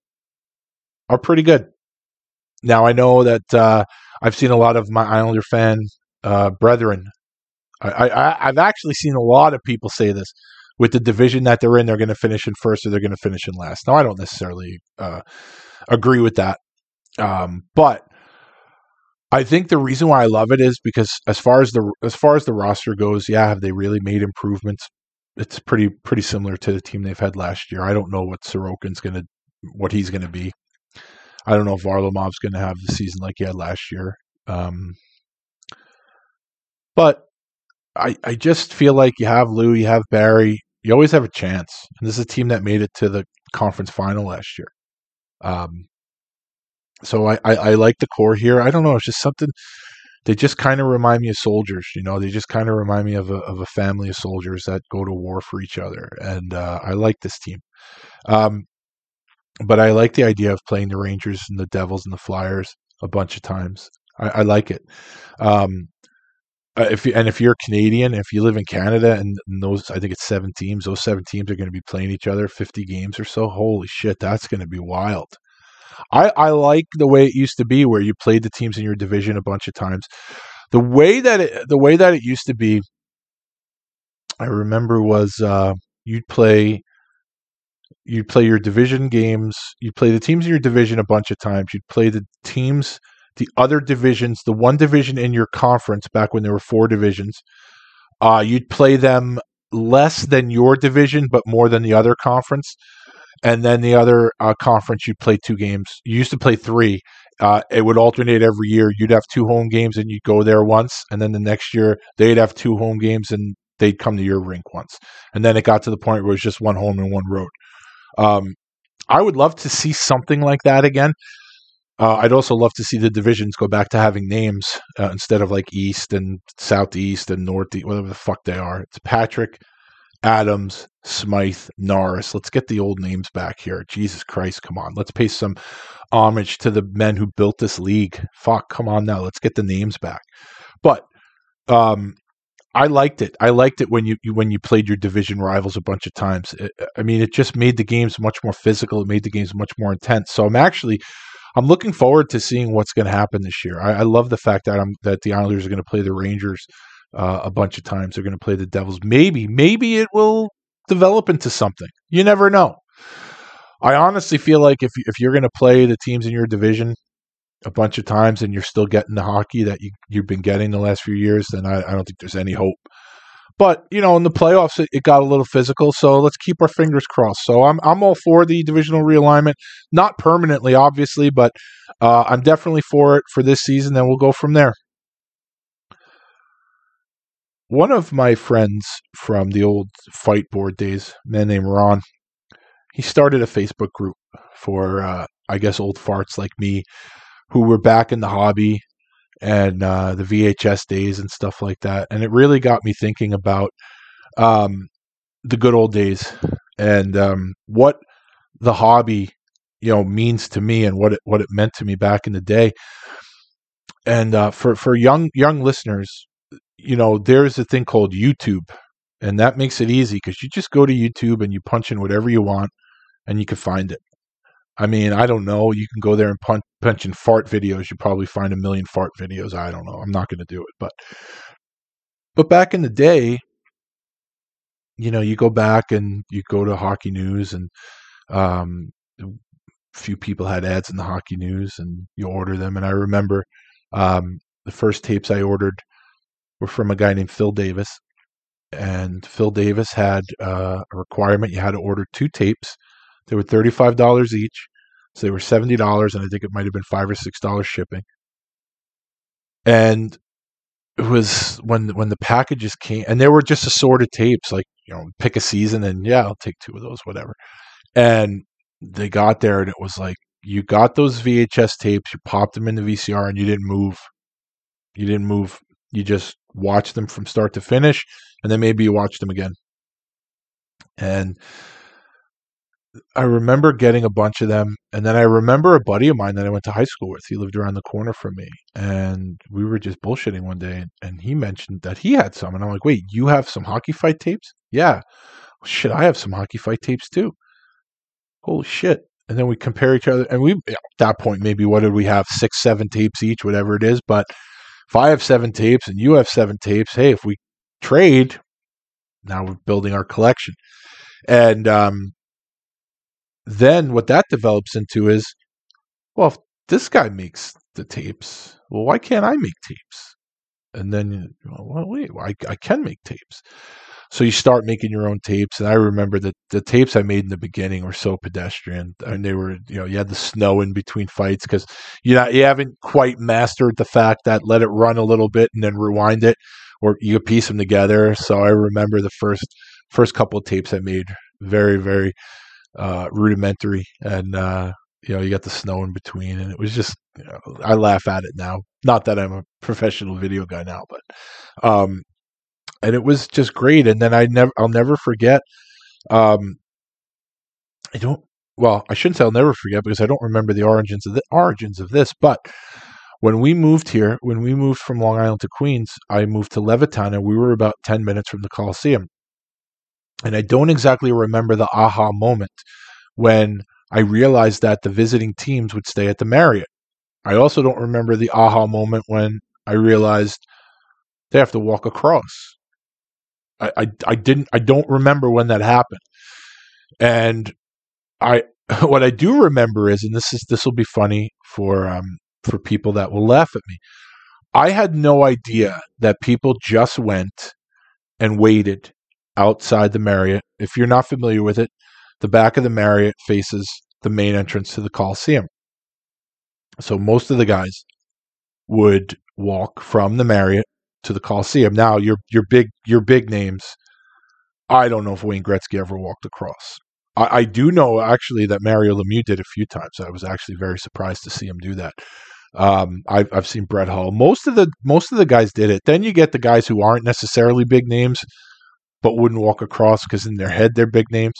are pretty good. Now, I know that uh, I've seen a lot of my Islander fan uh, brethren. I, I, I've actually seen a lot of people say this with the division that they're in, they're going to finish in first or they're going to finish in last. Now, I don't necessarily uh, agree with that. Um, but I think the reason why I love it is because as far as the as far as the roster goes, yeah, have they really made improvements? It's pretty pretty similar to the team they've had last year. I don't know what Sorokin's gonna what he's gonna be. I don't know if Varlamov's gonna have the season like he had last year. Um, but I I just feel like you have Lou, you have Barry, you always have a chance. And this is a team that made it to the conference final last year. Um, so I, I, I like the core here. I don't know. It's just something. They just kind of remind me of soldiers. You know, they just kind of remind me of a of a family of soldiers that go to war for each other. And uh, I like this team. Um, but I like the idea of playing the Rangers and the Devils and the Flyers a bunch of times. I, I like it. Um, uh, if you, and if you're Canadian, if you live in Canada, and, those I think it's seven teams, those seven teams are going to be playing each other fifty games or so. Holy shit, that's going to be wild. I, I like the way it used to be where you played the teams in your division a bunch of times. The way that it, the way that it used to be, I remember was uh, you'd play you'd play your division games, you'd play the teams in your division a bunch of times, you'd play the teams the other divisions, the one division in your conference back when there were four divisions. Uh, you'd play them less than your division, but more than the other conference and then the other uh, conference you'd play two games. You used to play three. Uh, it would alternate every year. You'd have two home games and you'd go there once, and then the next year they'd have two home games and they'd come to your rink once. And then it got to the point where it was just one home and one road. Um, I would love to see something like that again. Uh, I'd also love to see the divisions go back to having names uh, instead of like East and Southeast and Northeast, whatever the fuck they are. It's Patrick, Adams, Smythe, Norris. Let's get the old names back here. Jesus Christ, come on. Let's pay some homage to the men who built this league. Fuck, come on now. Let's get the names back. But um, I liked it. I liked it when you, when you played your division rivals a bunch of times. It, I mean, it just made the games much more physical. It made the games much more intense. So I'm actually I'm looking forward to seeing what's going to happen this year. I, I, love the fact that I'm that the Islanders are going to play the Rangers uh, a bunch of times. They're going to play the Devils. Maybe, maybe it will develop into something. You never know. I honestly feel like if if you're going to play the teams in your division a bunch of times and you're still getting the hockey that you you've been getting the last few years, then I, I don't think there's any hope. But you know, in the playoffs, it, it, got a little physical. So let's keep our fingers crossed. So I'm I'm all for the divisional realignment, not permanently, obviously, but uh, I'm definitely for it for this season. Then we'll go from there. one of my friends from the old fight board days, man named Ron, he started a Facebook group for, uh, I guess, old farts like me who were back in the hobby and uh, the VHS days and stuff like that. And it really got me thinking about um, the good old days and um, what the hobby, you know, means to me and what it what it meant to me back in the day. And uh, for for young young listeners, you know, there's a thing called YouTube, and that makes it easy because you just go to YouTube and you punch in whatever you want, and you can find it. I mean, I don't know. You can go there and punch, punch in fart videos. You probably find a million fart videos. I don't know. I'm not going to do it, but but back in the day, you know, you go back and you go to Hockey News, and um, a few people had ads in the Hockey News, and you order them. And I remember um, the first tapes I ordered were from a guy named Phil Davis, and Phil Davis had uh, a requirement: you had to order two tapes. They were thirty-five dollars each, so they were seventy dollars, and I think it might have been five or six dollars shipping. And it was when when the packages came, and they were just assorted tapes, like you know, pick a season, and yeah, I'll take two of those, whatever. And they got there, and it was like you got those VHS tapes, you popped them in the VCR, and you didn't move. You didn't move. You just watched them from start to finish, and then maybe you watched them again. And I remember getting a bunch of them, and then I remember a buddy of mine that I went to high school with. He lived around the corner from me, and we were just bullshitting one day, and he mentioned that he had some, and I'm like, "Wait, you have some hockey fight tapes?" Yeah. Well, shit, I have some hockey fight tapes too. Holy shit! And then we compare each other, and we at that point maybe what did we have six, seven tapes each, whatever it is. But if I have seven tapes and you have seven tapes, hey, if we trade, now we're building our collection, and um, then what that develops into is, well, if this guy makes the tapes, well, why can't I make tapes? And then, well, wait, I, I can make tapes. So you start making your own tapes. And I remember that the tapes I made in the beginning were so pedestrian. And they were, you know, you had the snow in between fights because you know, you haven't quite mastered the fact that let it run a little bit and then rewind it or you piece them together. So I remember the first first couple of tapes I made very, very uh, rudimentary, and uh, you know you got the snow in between, and it was just you know, I laugh at it now. Not that I'm a professional video guy now, but um, and it was just great. And then I never I'll never forget. Um, I don't. Well, I shouldn't say I'll never forget because I don't remember the origins of the origins of this, but when we moved here, when we moved from Long Island to Queens, I moved to Levittown and we were about 10 minutes from the Coliseum. And I don't exactly remember the aha moment when I realized that the visiting teams would stay at the Marriott. I also don't remember the aha moment when I realized they have to walk across. I, I, I didn't I don't remember when that happened. And I what I do remember is, and this is this will be funny for um for people that will laugh at me. I had no idea that people just went and waited outside the Marriott. If you're not familiar with it, the back of the Marriott faces the main entrance to the Coliseum. So most of the guys would walk from the Marriott to the Coliseum. Now your your big your big names. I don't know if Wayne Gretzky ever walked across. I, I do know actually that Mario Lemieux did a few times. I was actually very surprised to see him do that. Um, I've I've seen Brett Hull. Most of the most of the guys did it. Then you get the guys who aren't necessarily big names, but wouldn't walk across because in their head they're big names.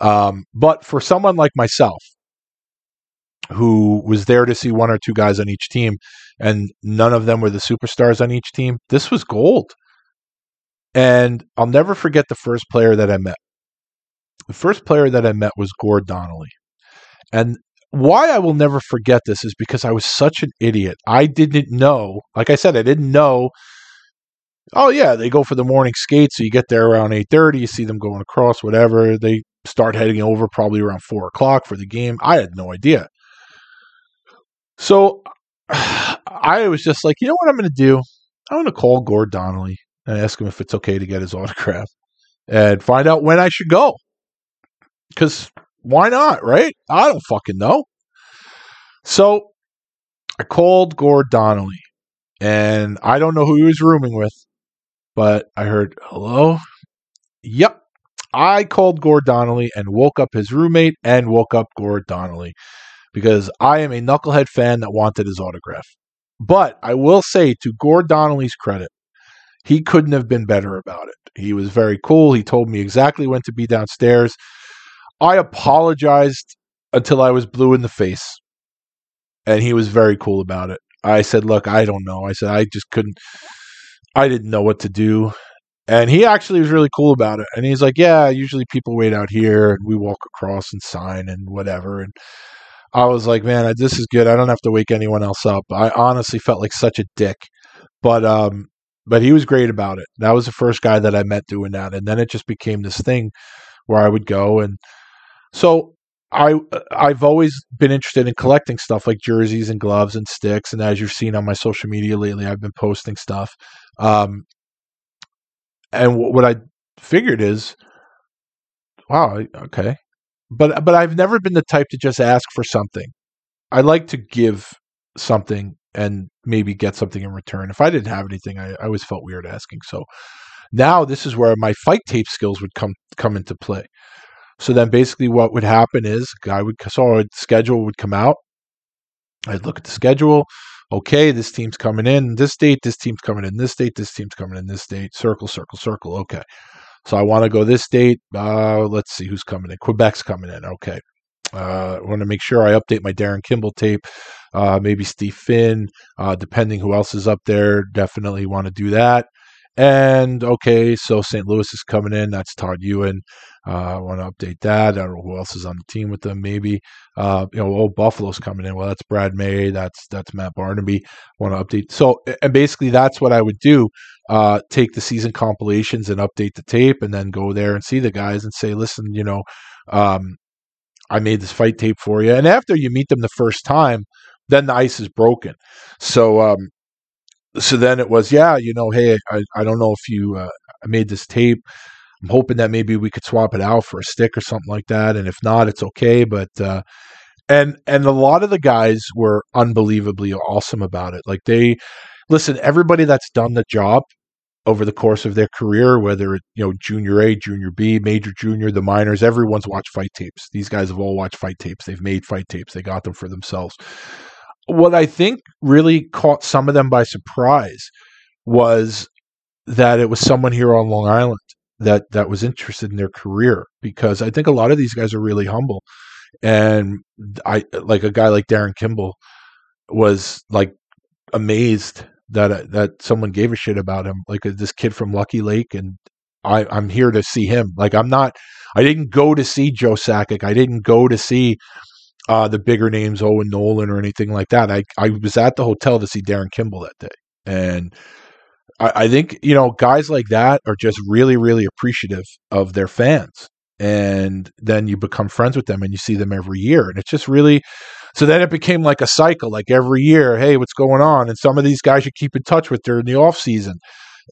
Um, but for someone like myself, who was there to see one or two guys on each team, and none of them were the superstars on each team, this was gold. And I'll never forget the first player that I met. The first player that I met was Gord Donnelly. And why I will never forget this is because I was such an idiot. I didn't know, like I said, I didn't know oh yeah, they go for the morning skate. So you get there around eight thirty. You see them going across, whatever. They start heading over probably around four o'clock for the game. I had no idea. So I was just like, you know what I'm going to do? I'm going to call Gord Donnelly and ask him if it's okay to get his autograph and find out when I should go. Because why not, right? I don't fucking know. So I called Gord Donnelly, and I don't know who he was rooming with, but I heard, hello? Yep. I called Gord Donnelly and woke up his roommate and woke up Gord Donnelly because I am a knucklehead fan that wanted his autograph. But I will say, to Gord Donnelly's credit, he couldn't have been better about it. He was very cool. He told me exactly when to be downstairs. I apologized until I was blue in the face, and he was very cool about it. I said, Look, I don't know. I said, I just couldn't, I didn't know what to do. And he actually was really cool about it. And he's like, Yeah, usually people wait out here and we walk across and sign and whatever. And I was like, Man, this is good. I don't have to wake anyone else up. I honestly felt like such a dick. But, um, but he was great about it. That was the first guy that I met doing that. And then it just became this thing where I would go. And so I I've always been interested in collecting stuff like jerseys and gloves and sticks. And as you've seen on my social media lately, I've been posting stuff. Um, and what I figured is, wow, okay, but but I've never been the type to just ask for something. I like to give something and maybe get something in return. If I didn't have anything, I, I always felt weird asking. So now this is where my fight tape skills would come come into play. So then basically what would happen is guy would so a schedule would come out. I'd look at the schedule. Okay, this team's coming in this date, this team's coming in this date, this team's coming in this date. Circle, circle, circle. Okay. So I want to go this date. Uh, let's see who's coming in. Quebec's coming in. Okay. Uh, I want to make sure I update my Darin Kimble tape. Uh, maybe Steve Finn, uh, depending who else is up there. Definitely want to do that. And okay, so St. Louis is coming in. That's Todd Ewen. Uh, I want to update that. I don't know who else is on the team with them. Maybe uh, you know, oh Buffalo's coming in. Well, that's Brad May. That's that's Matt Barnaby. Want to update. So and basically that's what I would do. Uh, take the season compilations and update the tape, and then go there and see the guys and say, listen, you know, um, I made this fight tape for you. And after you meet them the first time, then the ice is broken. So um, so then it was, yeah, you know, hey, I, I don't know if you uh, made this tape. I'm hoping that maybe we could swap it out for a stick or something like that. And if not, it's okay. But uh, and and a lot of the guys were unbelievably awesome about it. Like they listen, everybody that's done the job over the course of their career, whether it, you know junior A, junior B, major junior, the minors, everyone's watched fight tapes. These guys have all watched fight tapes. They've made fight tapes. They got them for themselves. What I think really caught some of them by surprise was that it was someone here on Long Island that that was interested in their career because I think a lot of these guys are really humble, and I like a guy like Darin Kimble was like amazed that that someone gave a shit about him, like this kid from Lucky Lake, and I I'm here to see him. Like I'm not, I didn't go to see Joe Sakic, I didn't go to see uh, the bigger names, Owen Nolan or anything like that. I I was at the hotel to see Darin Kimble that day, and I, I think you know guys like that are just really really appreciative of their fans. And then you become friends with them and you see them every year. And it's just really so then it became like a cycle like every year hey what's going on? And some of these guys you keep in touch with during the off season.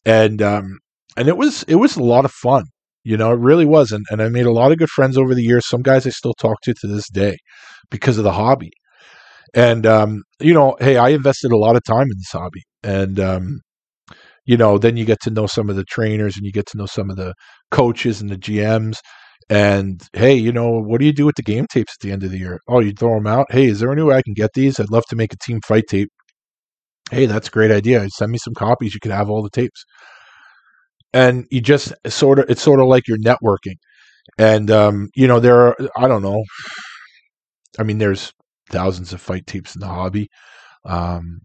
And um and it was it was a lot of fun you know it really was and, and i made a lot of good friends over the years some guys i still talk to to this day because of the hobby and um you know hey i invested a lot of time in this hobby and um you know, then you get to know some of the trainers and you get to know some of the coaches and the GMs. And hey, you know, what do you do with the game tapes at the end of the year? Oh, you throw them out. Hey, is there any way I can get these? I'd love to make a team fight tape. Hey, that's a great idea. Send me some copies. You can have all the tapes. And you just sort of, it's sort of like you're networking. And, um, you know, there are, I don't know. I mean, there's thousands of fight tapes in the hobby. Um,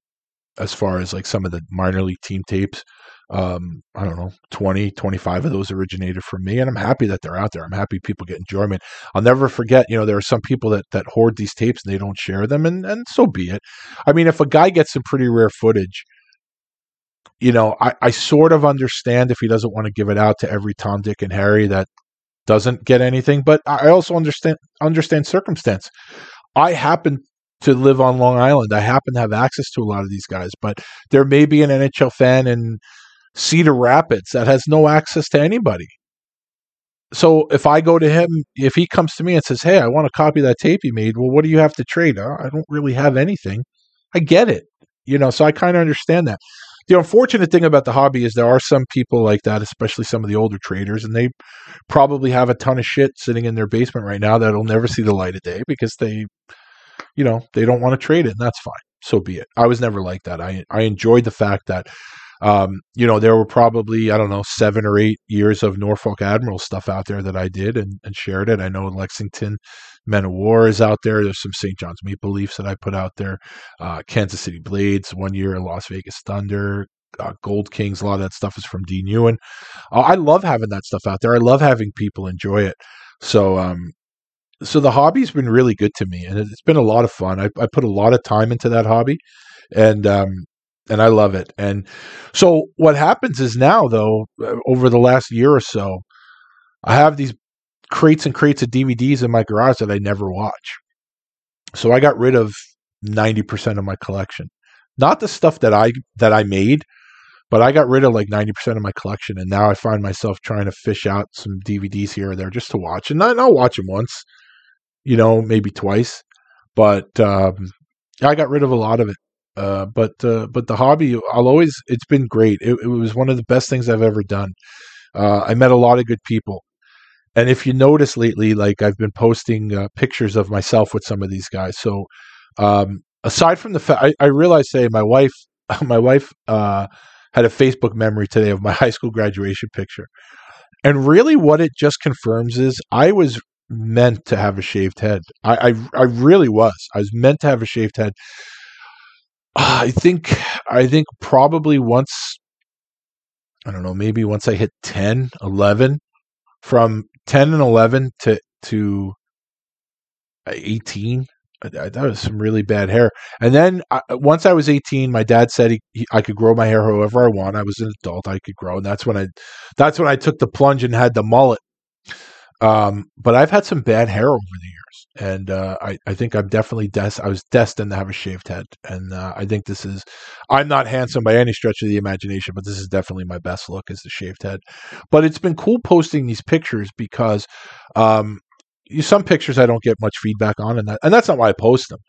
as far as like some of the minor league team tapes. Um, I don't know, 20, 25 of those originated from me, and I'm happy that they're out there. I'm happy people get enjoyment. I'll never forget, you know, there are some people that that hoard these tapes and they don't share them, and and so be it. I mean, if a guy gets some pretty rare footage, you know, I, I sort of understand if he doesn't want to give it out to every Tom, Dick, and Harry that doesn't get anything, but I also understand understand circumstance. I happen to live on Long Island. I happen to have access to a lot of these guys, but there may be an NHL fan in Cedar Rapids that has no access to anybody. So if I go to him, if he comes to me and says, "Hey, I want a copy that tape you made," well, what do you have to trade? Oh, I don't really have anything. I get it, you know. So I kind of understand that. The unfortunate thing about the hobby is there are some people like that, especially some of the older traders, and they probably have a ton of shit sitting in their basement right now that'll never see the light of day because they, you know, they don't want to trade it, and that's fine. So be it. I was never like that. I I enjoyed the fact that um, you know, there were probably, I don't know, seven or eight years of Norfolk Admiral stuff out there that I did and, and shared it. I know Lexington Men of War is out there. There's some St. John's Maple Leafs that I put out there. Uh, Kansas City Blades, one year, Las Vegas Thunder, uh, Gold Kings. A lot of that stuff is from Dean Ewen. Uh, I love having that stuff out there. I love having people enjoy it. So, um, so the hobby's been really good to me, and it's been a lot of fun. I, I put a lot of time into that hobby, and um, and I love it. And so what happens is now, though, uh, over the last year or so, I have these crates and crates of DVDs in my garage that I never watch. So I got rid of 90% of my collection. Not the stuff that I that I made, but I got rid of like 90% of my collection and now I find myself trying to fish out some DVDs here or there just to watch. And I'll watch them once, you know, maybe twice. But um, I got rid of a lot of it. Uh, but uh, but the hobby, I'll always. It's been great. It, it was one of the best things I've ever done. Uh, I met a lot of good people, and if you notice lately, like I've been posting uh, pictures of myself with some of these guys. So um, aside from the fact, I, I realized my wife, my wife uh, had a Facebook memory today of my high school graduation picture, and really what it just confirms is I was meant to have a shaved head. I, I, I really was. I was meant to have a shaved head Ah, I think I think probably once I don't know, maybe once I hit 10, 11 from 10 and 11 to to uh, 18 that was some really bad hair. And then I, once I was 18, my dad said he, he, I could grow my hair however I want. I was an adult, I could grow, and that's when I that's when I took the plunge and had the mullet. Um, but I've had some bad hair over the years and uh, I, I think I'm definitely des- I was destined to have a shaved head, and uh, I think this is I'm not handsome by any stretch of the imagination, but this is definitely my best look is the shaved head. But it's been cool posting these pictures because um, some pictures I don't get much feedback on, and that, and that's not why I post them.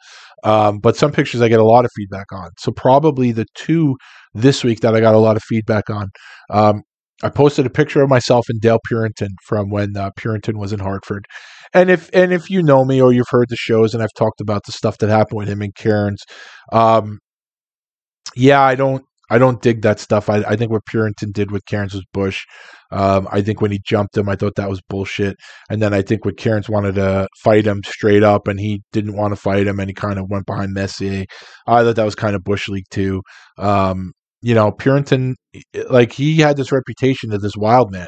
Um, but some pictures I get a lot of feedback on. So probably the two this week that I got a lot of feedback on. Um, I posted a picture of myself and Dale Purinton from when uh, Purinton was in Hartford, and if and if you know me or you've heard the shows and I've talked about the stuff that happened with him and Cairns, um, yeah, I don't I don't dig that stuff. I, I think what Purinton did with Cairns was Bush. Um, I think when he jumped him, I thought that was bullshit. And then I think when Cairns wanted to fight him straight up, and he didn't want to fight him, and he kind of went behind Messier. I thought that was kind of Bush League too. Um, you know, Purinton, eh, like he had this reputation of this wild man.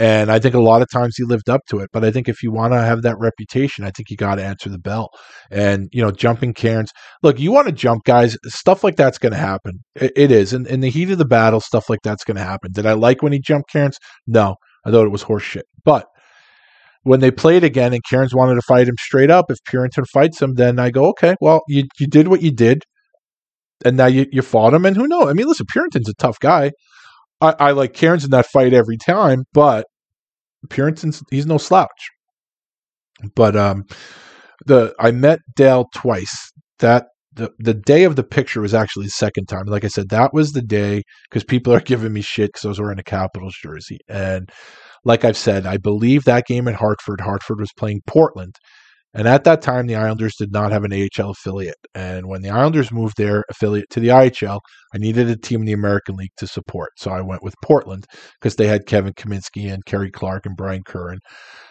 And I think a lot of times he lived up to it. But I think if you want to have that reputation, I think you got to answer the bell. And, you know, jumping Cairns. Look, you want to jump guys, stuff like that's going to happen. It, it is. In, in the heat of the battle, stuff like that's going to happen. Did I like when he jumped Cairns? No. I thought it was horseshit. But when they played again and Cairns wanted to fight him straight up, if Purinton fights him, then I go, okay, well, you, you did what you did. And now you, you fought him. And who knows? I mean, listen, Purinton's a tough guy. I, I like Cairns in that fight every time, but Purinton's he's no slouch. But um, the I met Dale twice. That the the day of the picture was actually the second time. Like I said, that was the day because people are giving me shit because I was wearing a Capitals jersey. And like I've said, I believe that game in Hartford, Hartford was playing Portland, and at that time, the Islanders did not have an AHL affiliate. And when the Islanders moved their affiliate to the IHL, I needed a team in the American League to support. So I went with Portland because they had Kevin Kaminski and Kerry Clark and Brian Curran.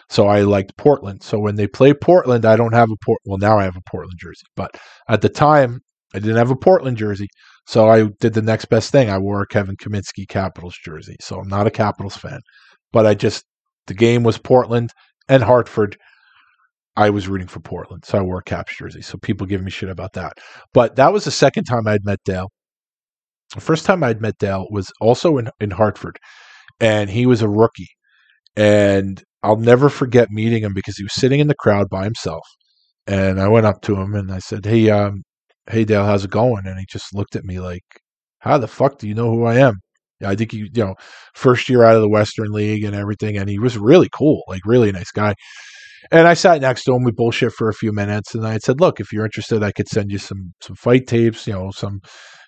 So I liked Portland. So when they play Portland, I don't have a Port. Well, now I have a Portland jersey, but at the time I didn't have a Portland jersey. So I did the next best thing. I wore a Kevin Kaminski Capitals jersey. So I'm not a Capitals fan, but I just the game was Portland and Hartford I was rooting for Portland, so I wore a Caps jersey. So people give me shit about that. But that was the second time I'd met Dale. The first time I'd met Dale was also in, in Hartford, and he was a rookie. And I'll never forget meeting him because he was sitting in the crowd by himself. And I went up to him and I said, "Hey, um, hey Dale, how's it going?" And he just looked at me like, "How the fuck do you know who I am?" I think he, you know, first year out of the Western League and everything, and he was really cool, like really nice guy. And I sat next to him. We bullshit for a few minutes, and I said, "Look, if you're interested, I could send you some some fight tapes. You know, some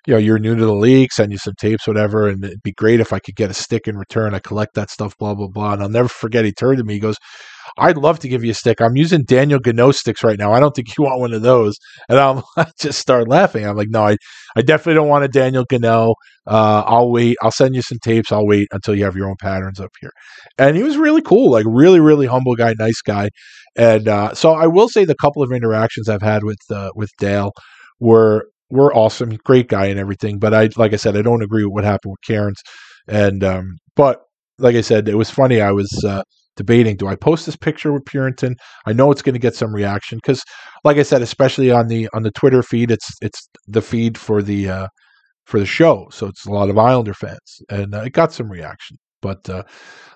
you know, you're new to the league, send you some tapes, whatever, and it'd be great if I could get a stick in return. I collect that stuff, blah blah blah. And I'll never forget. He turned to me, he goes, "I'd love to give you a stick. I'm using Daniel Goneau sticks right now. I don't think you want one of those." And I'm I just start laughing. I'm like, "No, I, I definitely don't want a Daniel Goneau. Uh, I'll wait. I'll send you some tapes. I'll wait until you have your own patterns up here." And he was really cool, like really, really humble guy, nice guy. And uh, so I will say the couple of interactions I've had with uh, with Dale were were awesome, great guy and everything. But I, like I said, I don't agree with what happened with Cairns. And um, but like I said, it was funny. I was uh, debating: do I post this picture with Purinton? I know it's going to get some reaction because, like I said, especially on the on the Twitter feed, it's it's the feed for the uh, for the show, so it's a lot of Islander fans, and uh, it got some reaction. But uh,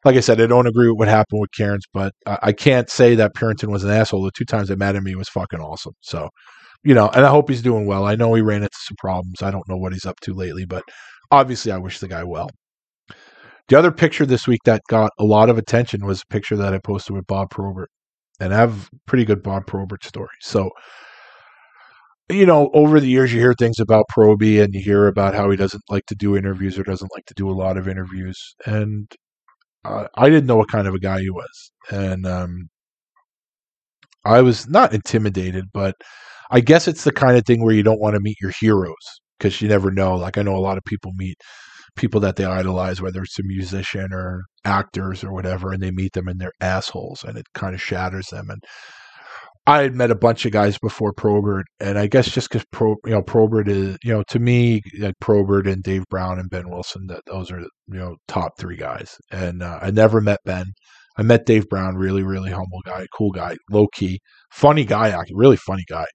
like I said, I don't agree with what happened with Cairns, but I, I can't say that Purinton was an asshole. The two times they met at me was fucking awesome. So you know, and I hope he's doing well. I know he ran into some problems. I don't know what he's up to lately, but obviously I wish the guy well. The other picture this week that got a lot of attention was a picture that I posted with Bob Probert. And I have pretty good Bob Probert story. So, you know, over the years you hear things about Proby and you hear about how he doesn't like to do interviews or doesn't like to do a lot of interviews. And uh, I didn't know what kind of a guy he was. And um, I was not intimidated, but I guess it's the kind of thing where you don't want to meet your heroes because you never know. Like I know a lot of people meet people that they idolize, whether it's a musician or actors or whatever, and they meet them and they're assholes, and it kind of shatters them. And I had met a bunch of guys before Probert, and I guess just because Pro, you know, Probert is, you know, to me, like Probert and Dave Brown and Behn Wilson, that those are you know top three guys. And uh, I never met Behn. I met Dave Brown, really, really humble guy, cool guy, low key, funny guy, really funny guy.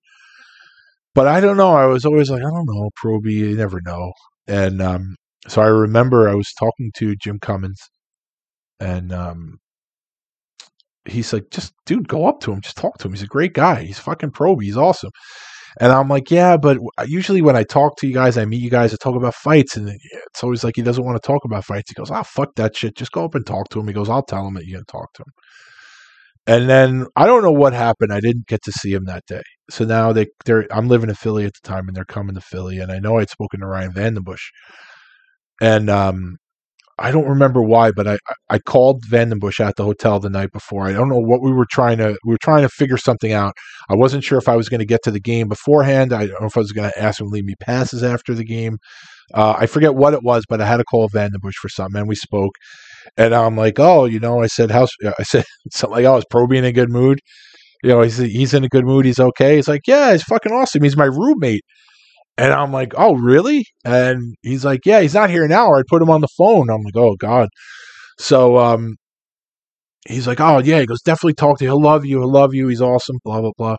But I don't know. I was always like, I don't know, Proby, you never know. And um, so I remember I was talking to Jim Cummins, and um, he's like, just dude, go up to him, just talk to him. He's a great guy. He's fucking Proby. He's awesome. And I'm like, yeah, but usually when I talk to you guys, I meet you guys, I talk about fights, and it's always like he doesn't want to talk about fights. He goes, "Ah, oh, fuck that shit. Just go up and talk to him." He goes, "I'll tell him that you're gonna talk to him." And then I don't know what happened. I didn't get to see him that day. So now they they're I'm living in Philly at the time and they're coming to Philly and I know I'd spoken to Ryan VandenBussche. And um I don't remember why, but I I called VandenBussche at the hotel the night before. I don't know what we were trying to we were trying to figure something out. I wasn't sure if I was going to get to the game beforehand. I don't know if I was going to ask him to leave me passes after the game. Uh, I forget what it was, but I had to call VandenBussche for something, and we spoke. And I'm like, oh, you know, I said, how's, I said, something like, oh, is Proby in a good mood? You know, he's, he's in a good mood. He's okay. He's like, yeah, he's fucking awesome. He's my roommate. And I'm like, oh, really? And he's like, yeah, he's not here now. I put him on the phone. I'm like, oh, God. So, um, he's like, oh, yeah. He goes, definitely talk to you. He'll love you. He'll love you. He's awesome. Blah, blah, blah.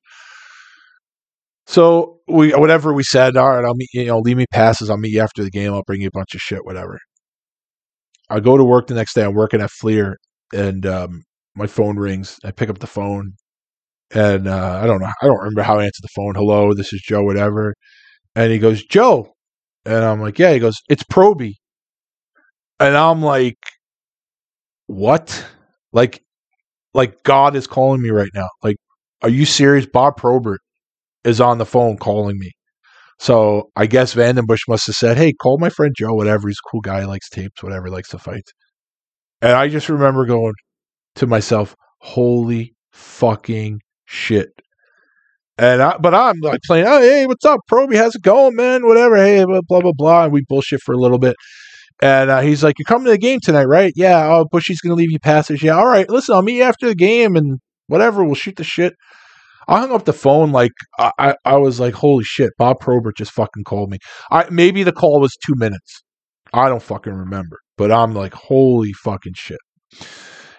So we, whatever we said, all right, I'll meet you, know, leave me passes. I'll meet you after the game. I'll bring you a bunch of shit, whatever. I go to work the next day. I'm working at Fleer, and um, my phone rings. I pick up the phone, and uh, I don't know. I don't remember how I answered the phone. Hello, this is Joe. Whatever. And he goes, Joe, and I'm like, yeah. He goes, it's Proby, and I'm like, what? Like, like God is calling me right now. Like, are you serious? Bob Probert is on the phone calling me. So I guess VandenBussche must have said, "Hey, call my friend Joe. Whatever, he's a cool guy. Likes tapes. Whatever, likes to fight." And I just remember going to myself, "Holy fucking shit!" And I, but I'm like playing, "Oh, hey, what's up, Proby? How's it going, man? Whatever. Hey, blah blah blah." blah. And we bullshit for a little bit. And uh, he's like, "You're coming to the game tonight, right?" Yeah. Oh, Bushy's gonna leave you passes. Yeah. All right. Listen, I'll meet you after the game, and whatever. We'll shoot the shit. I hung up the phone like I, I was like, holy shit, Bob Probert just fucking called me. I maybe the call was two minutes. I don't fucking remember. But I'm like, holy fucking shit.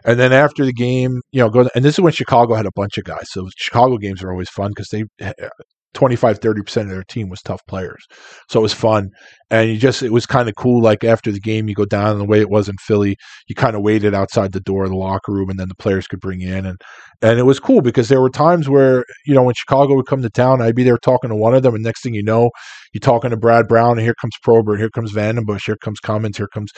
And then after the game, you know, go and this is when Chicago had a bunch of guys. So Chicago games are always fun because they eh, 25 30% of their team was tough players. So it was fun. And you just it was kind of cool like after the game you go down the way it was in philly you kind of waited outside the door of the locker room and then the players could bring in. And and it was cool because there were times where you know when chicago would come to town i'd be there talking to one of them and next thing you know you're talking to brad brown and here comes probert here comes vandenbussche here comes cummins here comes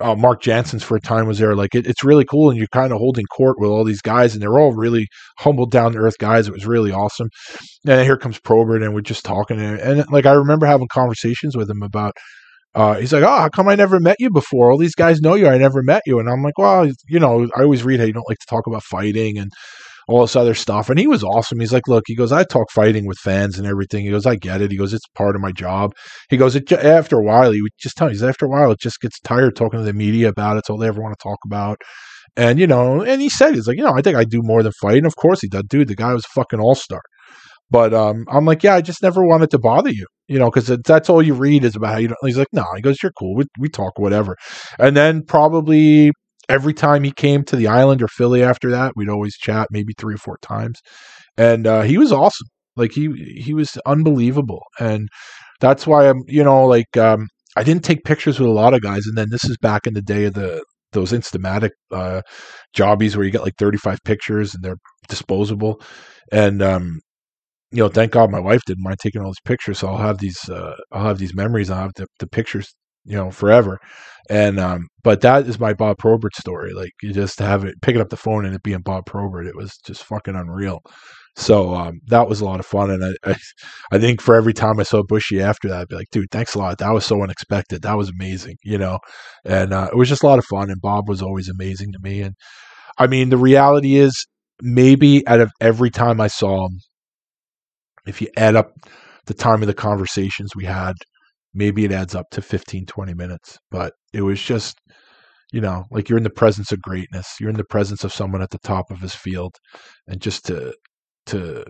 uh, mark janssens for a time was there. Like it, it's really cool and you're kind of holding court with all these guys and they're all really humble down to earth guys. It was really awesome and here comes Probert and we're just talking and, and like I remember having conversations with him about uh, he's like, oh, how come I never met you before? All these guys know you. I never met you. And I'm like, well, you know, I always read how you don't like to talk about fighting and all this other stuff. And he was awesome. He's like, look, he goes, I talk fighting with fans and everything. He goes, I get it. He goes, it's part of my job. He goes, it, after a while, he would just tell me, after a while, it just gets tired talking to the media about it. It's all they ever want to talk about. And, you know, and he said, he's like, you know, I think I do more than fight. And of course he does. Dude, the guy was fucking all star. But um, I'm like, yeah, I just never wanted to bother you, you know, because that's all you read is about how you. Don't. He's like, no, he goes, you're cool. We we talk whatever, and then probably every time he came to the island or Philly after that, we'd always chat, maybe three or four times, and uh, he was awesome. Like he he was unbelievable, and that's why I'm, you know, like um, I didn't take pictures with a lot of guys, and then this is back in the day of the those Instamatic uh, jobbies where you get like 35 pictures and they're disposable, and um, you know, thank God my wife didn't mind taking all these pictures. So I'll have these, uh, I'll have these memories. I'll have the, the pictures, you know, forever. And, um, but that is my Bob Probert story. Like you just have it, picking up the phone and it being Bob Probert. It was just fucking unreal. So, um, that was a lot of fun. And I, I, I think for every time I saw Bushy after that, I'd be like, dude, thanks a lot. That was so unexpected. That was amazing, you know? And, uh, it was just a lot of fun. And Bob was always amazing to me. And I mean, the reality is maybe out of every time I saw him, if you add up the time of the conversations we had, maybe it adds up to 15, 20 minutes. But it was just, you know, like you're in the presence of greatness. You're in the presence of someone at the top of his field. And just to to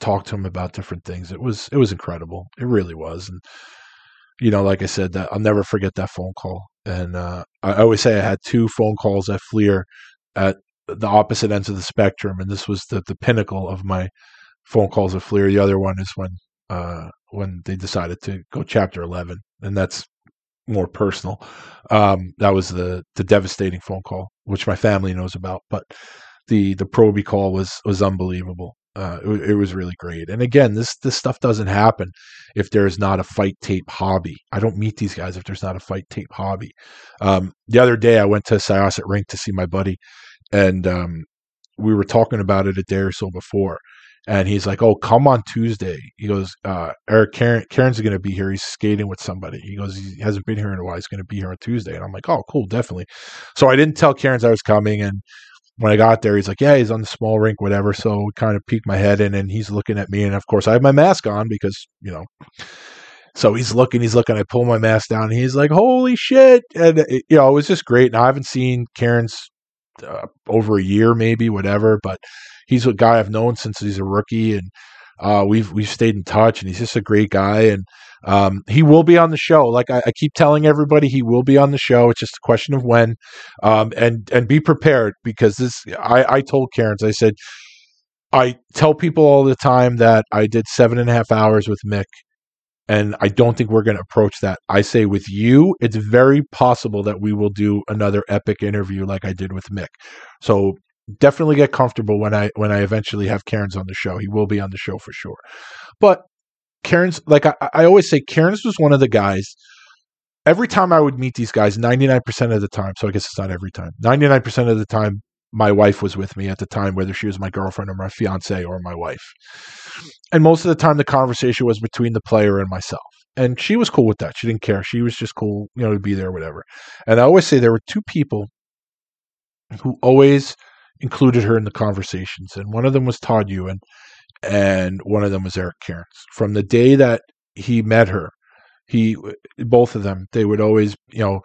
talk to him about different things, it was it was incredible. It really was. And you know, like I said, that I'll never forget that phone call. And uh, I always say I had two phone calls at Fleer at the opposite ends of the spectrum, and this was the the pinnacle of my phone calls with Fleer. The other one is when uh, when they decided to go Chapter Eleven, and that's more personal. Um, that was the the devastating phone call, which my family knows about. But the the Proby call was was unbelievable. Uh, it, it, was really great. And again, this this stuff doesn't happen if there is not a fight tape hobby. I don't meet these guys if there's not a fight tape hobby. Um, the other day, I went to Syosset Rink to see my buddy, and um, we were talking about it a day or so before and he's like, "Oh, come on Tuesday." He goes, uh, "Eric Cairns, Cairns going to be here. He's skating with somebody." He goes, "He hasn't been here in a while. He's going to be here on Tuesday." And I'm like, "Oh, cool, definitely." So I didn't tell Cairns I was coming, and when I got there, he's like, "Yeah, he's on the small rink, whatever." So kind of peeked my head in, and he's looking at me, and of course I have my mask on because you know. So he's looking, he's looking. I pull my mask down. and he's like, "Holy shit!" And it, you know, it was just great. Now I haven't seen Cairns uh, over a year, maybe whatever, but he's a guy I've known since he's a rookie, and uh, we've we've stayed in touch, and he's just a great guy, and um, he will be on the show. Like I, I, keep telling everybody, he will be on the show. It's just a question of when, um, and and be prepared because this. I, I told Cairns, I said, I tell people all the time that I did seven and a half hours with Mick. And I don't think we're going to approach that. I say with you, it's very possible that we will do another epic interview like I did with Mick. So definitely get comfortable when I when I eventually have Cairns on the show. He will be on the show for sure. But Cairns, like I, I always say, Cairns was one of the guys. Every time I would meet these guys, ninety nine percent of the time. So I guess it's not every time. Ninety nine percent of the time, my wife was with me at the time, whether she was my girlfriend or my fiance or my wife. And most of the time, the conversation was between the player and myself. And she was cool with that. She didn't care. She was just cool, you know, to be there, whatever. And I always say there were two people who always included her in the conversations, and one of them was Todd Ewen, and one of them was Eric Cairns. From the day that he met her, he both of them they would always you know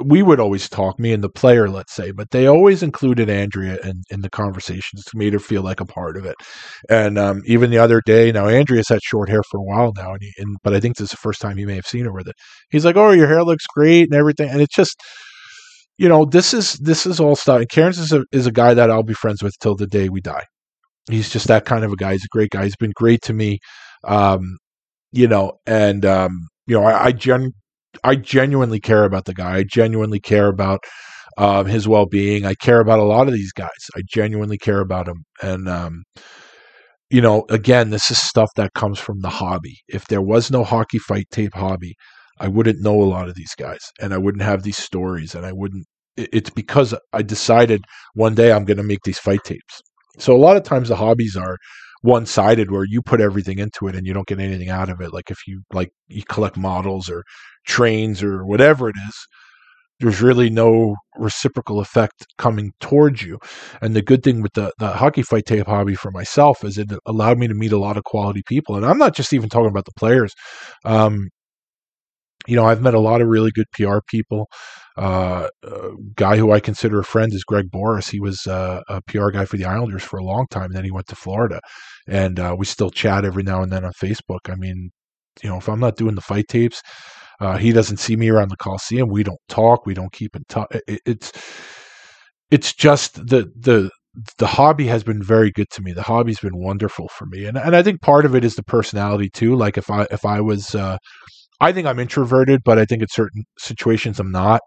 we would always talk me and the player let's say but they always included andrea in, in the conversations to made her feel like a part of it and um, even the other day now andrea's had short hair for a while now and, he, and but i think this is the first time he may have seen her with it he's like oh your hair looks great and everything and it's just you know, this is this is all stuff. And Cairns is a is a guy that I'll be friends with till the day we die. He's just that kind of a guy. He's a great guy. He's been great to me. Um, you know, and um, you know, I, I gen I genuinely care about the guy. I genuinely care about um, his well being. I care about a lot of these guys. I genuinely care about him. And um, you know, again, this is stuff that comes from the hobby. If there was no hockey fight tape hobby, I wouldn't know a lot of these guys and I wouldn't have these stories and I wouldn't it's because I decided one day I'm going to make these fight tapes. So a lot of times the hobbies are one sided where you put everything into it and you don't get anything out of it. Like if you like you collect models or trains or whatever it is, there's really no reciprocal effect coming towards you. And the good thing with the, the hockey fight tape hobby for myself is it allowed me to meet a lot of quality people. And I'm not just even talking about the players. Um, you know, I've met a lot of really good PR people. Uh, a guy who I consider a friend is Greg Boris. He was uh, a PR guy for the Islanders for a long time. and Then he went to Florida, and uh, we still chat every now and then on Facebook. I mean, you know, if I'm not doing the fight tapes, uh, he doesn't see me around the Coliseum. We don't talk. We don't keep in touch. It, it's it's just the the the hobby has been very good to me. The hobby's been wonderful for me, and and I think part of it is the personality too. Like if I if I was, uh, I think I'm introverted, but I think in certain situations I'm not.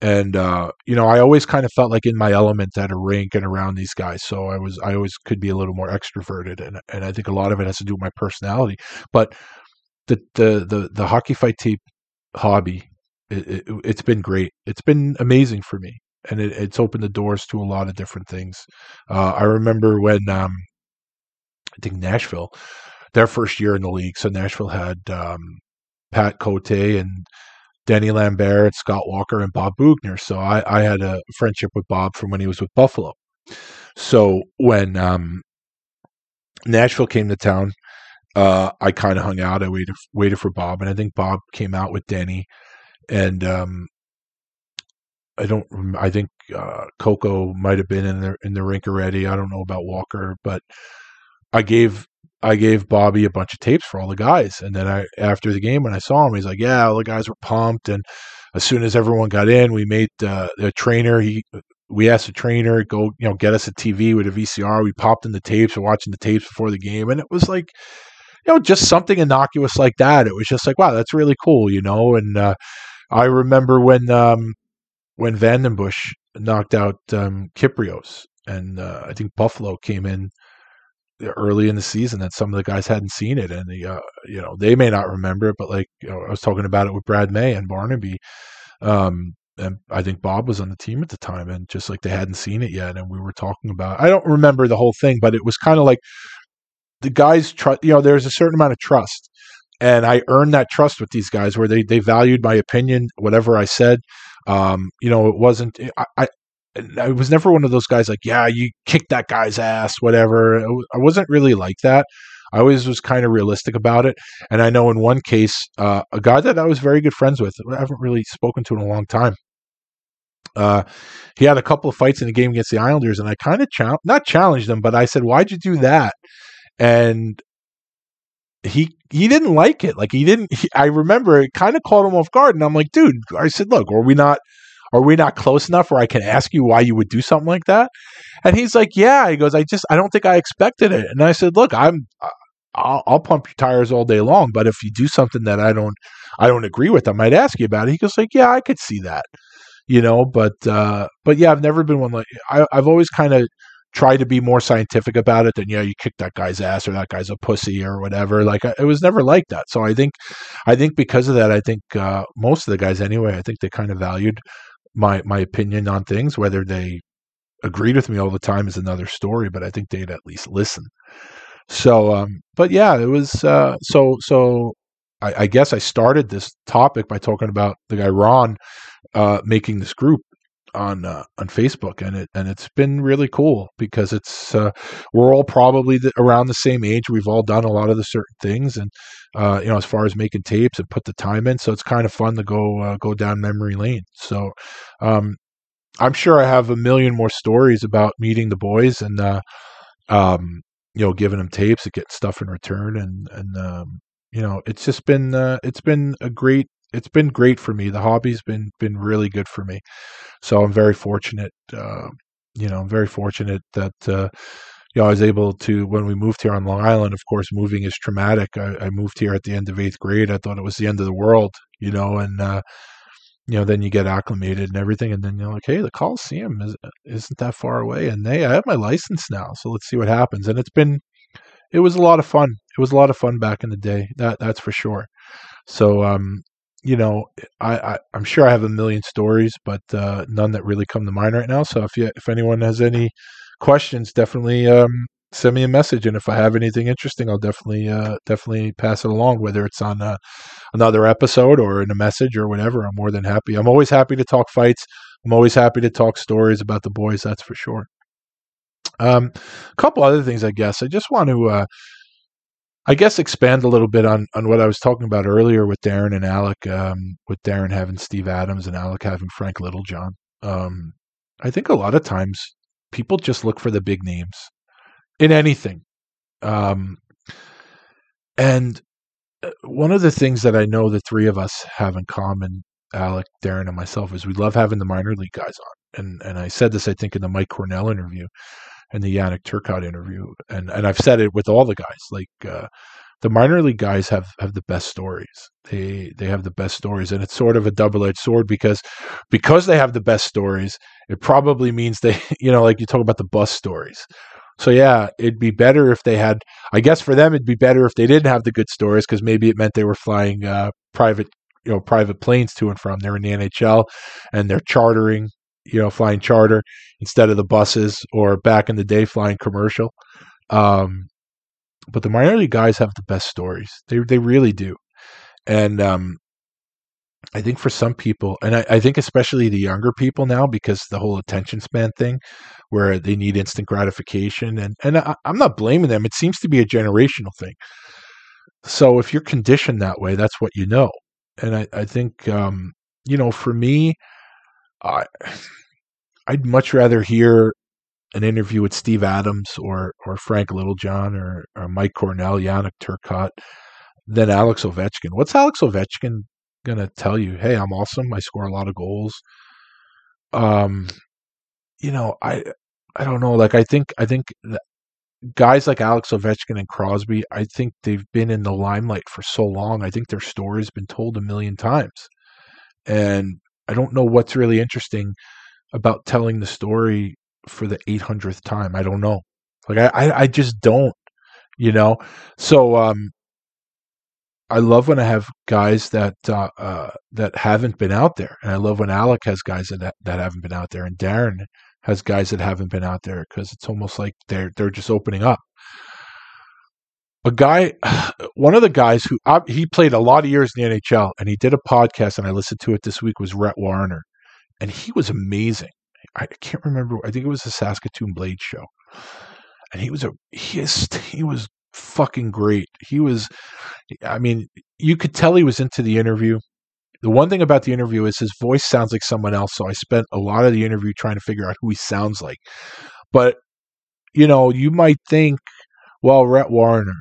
And uh, you know, I always kind of felt like in my element at a rink and around these guys. So I was, I always could be a little more extroverted, and and I think a lot of it has to do with my personality. But the the the, the hockey fight tape hobby, it, it, has been great. It's been amazing for me, and it, it's opened the doors to a lot of different things. Uh, I remember when um, I think Nashville, their first year in the league. So Nashville had um, Pat Cote and Denny Lambert, and Scott Walker, and Bob Boughner. So I, I, had a friendship with Bob from when he was with Buffalo. So when um, Nashville came to town, uh, I kind of hung out. I waited waited for Bob, and I think Bob came out with Denny, and um, I don't. I think uh, Coco might have been in the in the rink already. I don't know about Walker, but I gave I gave Bobby a bunch of tapes for all the guys, and then I after the game when I saw him, he's like, "Yeah, all the guys were pumped." And as soon as everyone got in, we made uh, the trainer. He we asked the trainer go you know get us a TV with a VCR. We popped in the tapes. We're watching the tapes before the game, and it was like you know, just something innocuous like that. It was just like, wow, that's really cool, you know. And uh, I remember when um, when VandenBussche knocked out um, Kypreos, and uh, I think Buffalo came in early in the season that some of the guys hadn't seen it, and the, uh, you know they may not remember it, but like you know, I was talking about it with Brad May and Barnaby. Um, and I think Bob was on the team at the time, and just like they hadn't seen it yet, and we were talking about. I don't remember the whole thing, but it was kind of like the guys trust you know there's a certain amount of trust and i earned that trust with these guys where they they valued my opinion whatever i said um, you know it wasn't I, I I was never one of those guys like, yeah, you kicked that guy's ass, whatever. I wasn't really like that. I always was kind of realistic about it. And I know in one case, uh, a guy that I was very good friends with, I haven't really spoken to in a long time. Uh, he had a couple of fights in the game against the Islanders, and I kind of not challenged him, but I said, "Why'd you do that?" and he he didn't like it. Like he didn't. He, I remember it kind of caught him off guard, and I'm like, dude. I said, look, are we not are we not close enough where I can ask you why you would do something like that? And he's like, yeah. He goes, I just I don't think I expected it. And I said, look, I'm I'll, I'll pump your tires all day long, but if you do something that I don't I don't agree with, I might ask you about it. He goes like, yeah, I could see that, you know, but uh, but yeah, I've never been one like I, I've always kind of try to be more scientific about it than yeah you kick that guy's ass or that guy's a pussy or whatever like it was never like that so i think i think because of that i think uh, most of the guys anyway i think they kind of valued my my opinion on things whether they agreed with me all the time is another story but i think they'd at least listen. So um but yeah it was uh so so I, I guess i started this topic by talking about the guy ron uh making this group on uh, on Facebook, and it and it's been really cool because it's uh, we're all probably the, around the same age. We've all done a lot of the certain things, and uh, you know, as far as making tapes and put the time in, so it's kind of fun to go uh, go down memory lane. So, um, I'm sure I have a million more stories about meeting the boys and uh, um, you know, giving them tapes and getting stuff in return, and and um, you know, it's just been uh, it's been a great it's been great for me. The hobby's been been really good for me. So I'm very fortunate. Uh, you know, I'm very fortunate that uh, you know I was able to when we moved here on Long Island. Of course, moving is traumatic. I, I moved here at the end of eighth grade. I thought it was the end of the world. You know, and uh, you know then you get acclimated and everything, and then you're like, hey, the Coliseum is isn't that far away, and hey, I have my license now, so let's see what happens. And it's been it was a lot of fun. It was a lot of fun back in the day. That that's for sure. So um, you know, I, I am sure I have a million stories, but uh, none that really come to mind right now. So if you if anyone has any questions, definitely um, send me a message, and if I have anything interesting, I'll definitely uh, definitely pass it along. Whether it's on uh, another episode or in a message or whatever, I'm more than happy. I'm always happy to talk fights. I'm always happy to talk stories about the boys. That's for sure. Um, a couple other things, I guess. I just want to, uh, I guess, expand a little bit on on what I was talking about earlier with Darin and Alec. Um, with Darin having Steve Adams and Alec having Frank Littlejohn. Um, I think a lot of times people just look for the big names in anything. Um, and uh, one of the things that I know the three of us have in common, Alec, Darin, and myself, is we love having the minor league guys on. And and I said this, I think, in the Mike Cornell interview and the Yannick Turcotte interview, and and I've said it with all the guys. Like uh, the minor league guys have have the best stories. They they have the best stories, and it's sort of a double edged sword because because they have the best stories. It probably means they, you know, like you talk about the bus stories. So yeah, it'd be better if they had. I guess for them, it'd be better if they didn't have the good stories because maybe it meant they were flying uh, private, you know, private planes to and from. They're in the NHL, and they're chartering, you know, flying charter instead of the buses or back in the day flying commercial. Um, but the minor league guys have the best stories. They they really do, and um, I think for some people, and I, I, think especially the younger people now, because the whole attention span thing, where they need instant gratification, and and I, I'm not blaming them. It seems to be a generational thing. So if you're conditioned that way, that's what you know. And I, I think, um, you know, for me, I, I'd much rather hear an interview with Steve Adams or or Frank Littlejohn or, or Mike Cornell, Yannick Turcotte than Alex Ovechkin. What's Alex Ovechkin gonna tell you, hey, I'm awesome. I score a lot of goals. Um, you know, I I don't know. Like I think I think guys like Alex Ovechkin and Crosby, I think they've been in the limelight for so long. I think their story's been told a million times, and I don't know what's really interesting about telling the story for the 800th time. I don't know. Like I I, I just don't. You know, so um, I love when I have guys that uh, uh, that haven't been out there, and I love when Alec has guys that that haven't been out there, and Darin has guys that haven't been out there because it's almost like they're they're just opening up. A guy, one of the guys who uh, he played a lot of years in the NHL, and he did a podcast, and I listened to it this week was Rhett Warrener, and he was amazing. I can't remember. I think it was the Saskatoon Blade show, and he was a he is he was fucking great. He was, I mean, you could tell he was into the interview. The one thing about the interview is his voice sounds like someone else. So I spent a lot of the interview trying to figure out who he sounds like. But, you know, you might think, well, Rhett Warrener.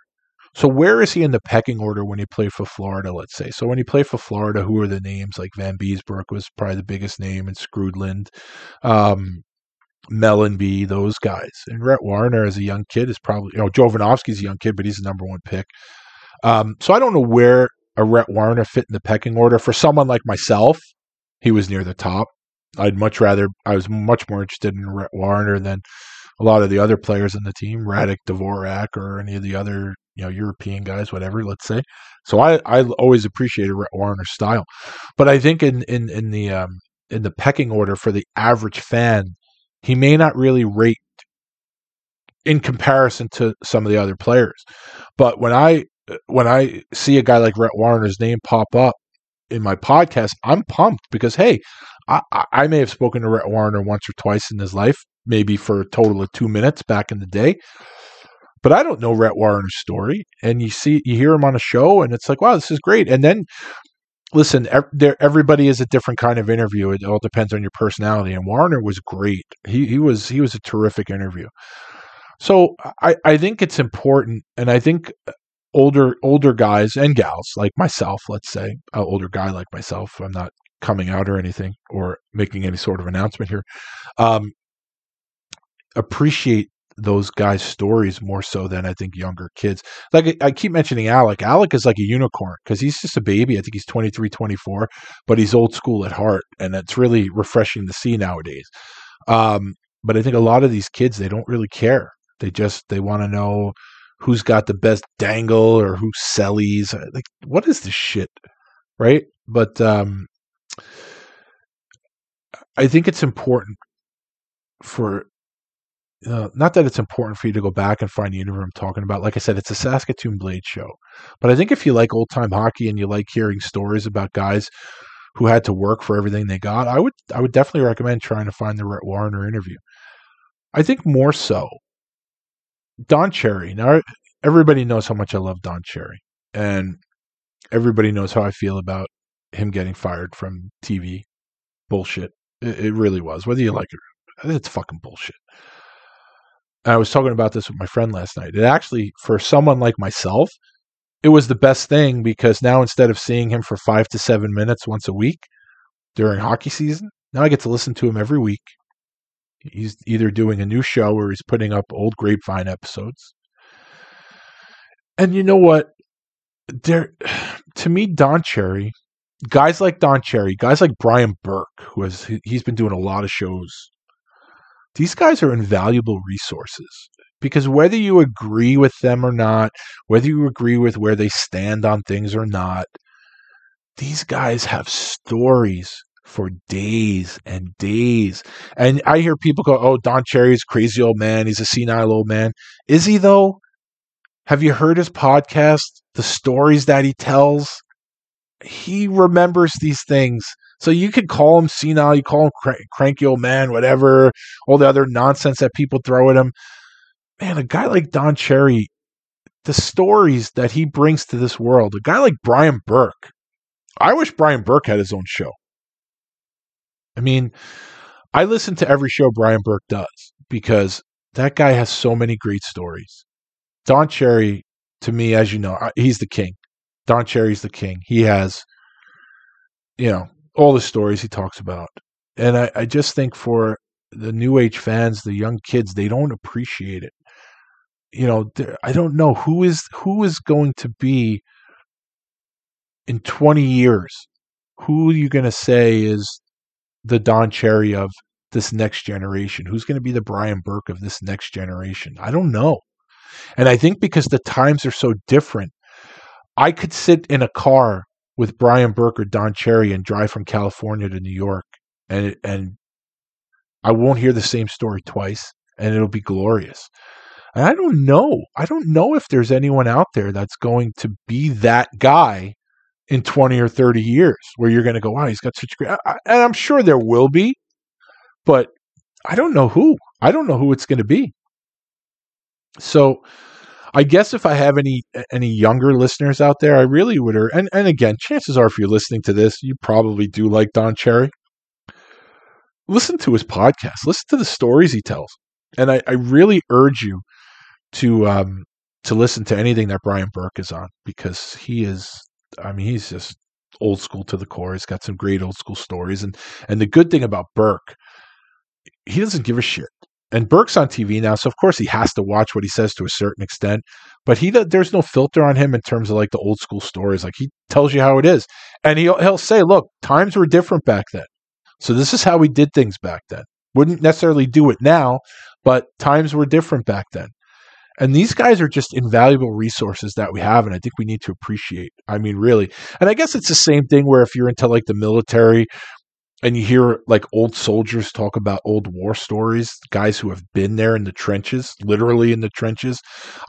So where is he in the pecking order when he played for Florida, let's say? So when he played for Florida, who are the names? Like Van Vanbiesbrouck was probably the biggest name and Skrudland. Um, Mellanby, those guys. And Rhett Warrener as a young kid is probably, you know, Jovanovski's a young kid, but he's the number one pick. Um, so I don't know where a Rhett Warrener fit in the pecking order. For someone like myself, he was near the top. I'd much rather, I was much more interested in Rhett Warrener than a lot of the other players in the team, Radek Dvorak or any of the other, you know, European guys, whatever, let's say. So I, I always appreciated Rhett Warrener's style. But I think in, in, in the, um, in the pecking order for the average fan, he may not really rate in comparison to some of the other players. But when I when I see a guy like Rhett Warrener's name pop up in my podcast, I'm pumped because hey, I, I may have spoken to Rhett Warrener once or twice in his life, maybe for a total of two minutes back in the day. But I don't know Rhett Warrener's story, and you see, you hear him on a show, and it's like, wow, this is great. And then listen, everybody is a different kind of interview. It all depends on your personality. And Warrener was great. He he was he was a terrific interview. So I I think it's important, and I think older older guys and gals like myself, let's say, an older guy like myself. I'm not coming out or anything or making any sort of announcement here. Um, appreciate those guys' stories more so than I think younger kids. Like I keep mentioning Alec. Alec is like a unicorn because he's just a baby. I think he's 23, 24, but he's old school at heart. And it's really refreshing to see nowadays. Um, but I think a lot of these kids, they don't really care. They just, they want to know who's got the best dangle or who sellies. Like, what is this shit? Right. But, um, I think it's important for uh, not that it's important for you to go back and find the interview I'm talking about. Like I said, it's a Saskatoon Blade show. But I think if you like old time hockey and you like hearing stories about guys who had to work for everything they got, I would I would definitely recommend trying to find the Rhett Warrener interview. I think more so Don Cherry. Now everybody knows how much I love Don Cherry, and everybody knows how I feel about him getting fired from TV. Bullshit. It, it really was. Whether you like it, it's fucking bullshit. I was talking about this with my friend last night. It actually, for someone like myself, it was the best thing because now instead of seeing him for five to seven minutes once a week during hockey season, now I get to listen to him every week. He's either doing a new show or he's putting up old grapevine episodes. And you know what? There to me, Don Cherry, guys like Don Cherry, guys like Brian Burke, who has he's been doing a lot of shows. These guys are invaluable resources because whether you agree with them or not, whether you agree with where they stand on things or not, these guys have stories for days and days. And I hear people go, "Oh, Don Cherry's crazy old man. He's a senile old man." Is he though? Have you heard his podcast? The stories that he tells? He remembers these things. So you could call him senile, you call him cr- cranky old man, whatever, all the other nonsense that people throw at him. Man, a guy like Don Cherry, the stories that he brings to this world, a guy like Brian Burke. I wish Brian Burke had his own show. I mean, I listen to every show Brian Burke does because that guy has so many great stories. Don Cherry, to me, as you know, he's the king. Don Cherry's the king. He has, you know, all the stories he talks about. And I, I just think for the new age fans, the young kids, they don't appreciate it. You know, I don't know who is who is going to be in 20 years. Who are you going to say is the Don Cherry of this next generation? Who's going to be the Brian Burke of this next generation? I don't know. And I think because the times are so different, I could sit in a car with Brian Burke or Don Cherry and drive from California to New York and and I won't hear the same story twice and it'll be glorious. And I don't know. I don't know if there's anyone out there that's going to be that guy in 20 or 30 years where you're going to go, wow, he's got such great. And I'm sure there will be, but I don't know who. I don't know who it's going to be. So I guess if I have any any younger listeners out there, I really would. And and again, chances are, if you're listening to this, you probably do like Don Cherry. Listen to his podcast. Listen to the stories he tells, and I, I really urge you to um, to listen to anything that Brian Burke is on because he is I mean, he's just old school to the core. He's got some great old school stories, and and the good thing about Burke, he doesn't give a shit. And Burke's on TV now, so of course he has to watch what he says to a certain extent. But he there's no filter on him in terms of like the old school stories. Like he tells you how it is, and he'll he'll say, "Look, times were different back then, so this is how we did things back then. Wouldn't necessarily do it now, but times were different back then." And these guys are just invaluable resources that we have, and I think we need to appreciate. I mean, really. And I guess it's the same thing where if you're into like the military and you hear like old soldiers talk about old war stories, guys who have been there in the trenches, literally in the trenches.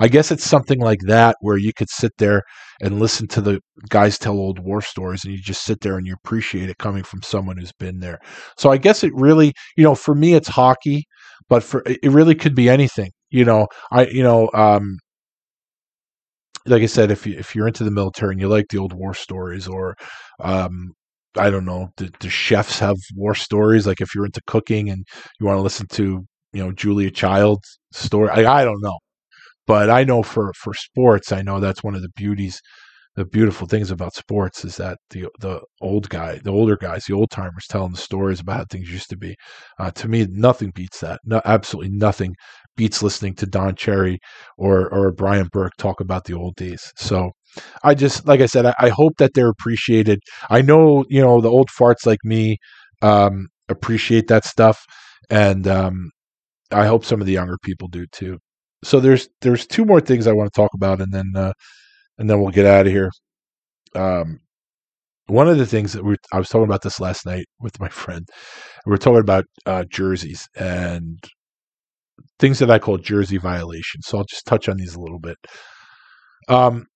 I guess it's something like that where you could sit there and listen to the guys tell old war stories and you just sit there and you appreciate it coming from someone who's been there. So I guess it really, you know, for me it's hockey, but for it really could be anything you know, I you know, um, like I said, if you if you're into the military and you like the old war stories, or um, I don't know, the, the chefs have war stories. Like if you're into cooking and you want to listen to you know Julia Child's story, I, I don't know, but I know for for sports, I know that's one of the beauties the beautiful things about sports is that the the old guy, the older guys, the old timers telling the stories about how things used to be. Uh, to me, nothing beats that. No, absolutely nothing beats listening to Don Cherry or or Brian Burke talk about the old days. So I just like I said, I, I hope that they're appreciated. I know you know the old farts like me um, appreciate that stuff, and um, I hope some of the younger people do too. So there's there's two more things I want to talk about, and then uh, and then we'll get out of here. Um, one of the things that we I was talking about this last night with my friend. We are talking about uh, jerseys, and things that I call jersey violations. So I'll just touch on these a little bit. Um,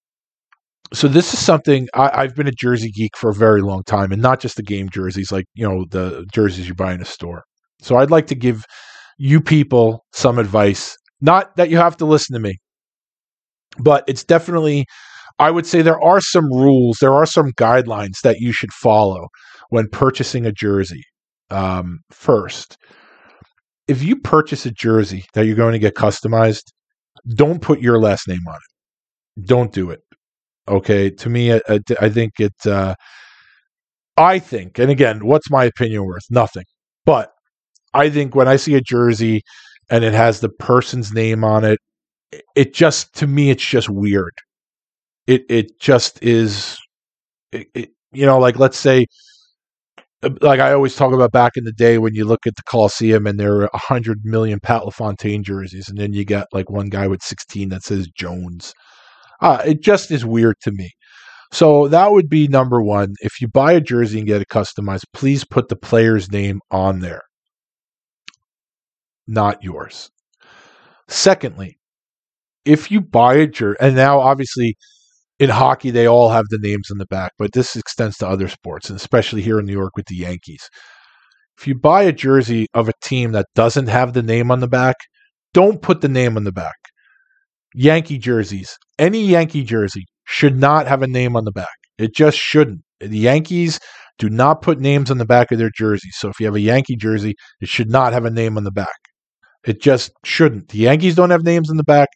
so this is something I, I've been a jersey geek for a very long time, and not just the game jerseys, like you know the jerseys you buy in a store. So I'd like to give you people some advice. Not that you have to listen to me, but it's definitely. I would say there are some rules, there are some guidelines that you should follow when purchasing a jersey. Um, first, if you purchase a jersey that you're going to get customized, don't put your last name on it. Don't do it. Okay, to me, I, I, think it. Uh, I think, and again, what's my opinion worth? Nothing. But I think when I see a jersey and it has the person's name on it, it just to me, it's just weird. It it just is. It, it, you know, like let's say, uh, like I always talk about back in the day when you look at the Coliseum and there are a hundred million Pat LaFontaine jerseys, and then you got like one guy with sixteen that says Jones uh, it just is weird to me. So that would be number one. If you buy a jersey and get it customized, please put the player's name on there, not yours. Secondly, if you buy a jersey, and now obviously in hockey they all have the names in the back, but this extends to other sports, and especially here in New York with the Yankees. If you buy a jersey of a team that doesn't have the name on the back, don't put the name on the back. Yankee jerseys, any Yankee jersey should not have a name on the back. It just shouldn't. The Yankees do not put names on the back of their jerseys. So if you have a Yankee jersey, it should not have a name on the back. It just shouldn't. The Yankees don't have names on the back.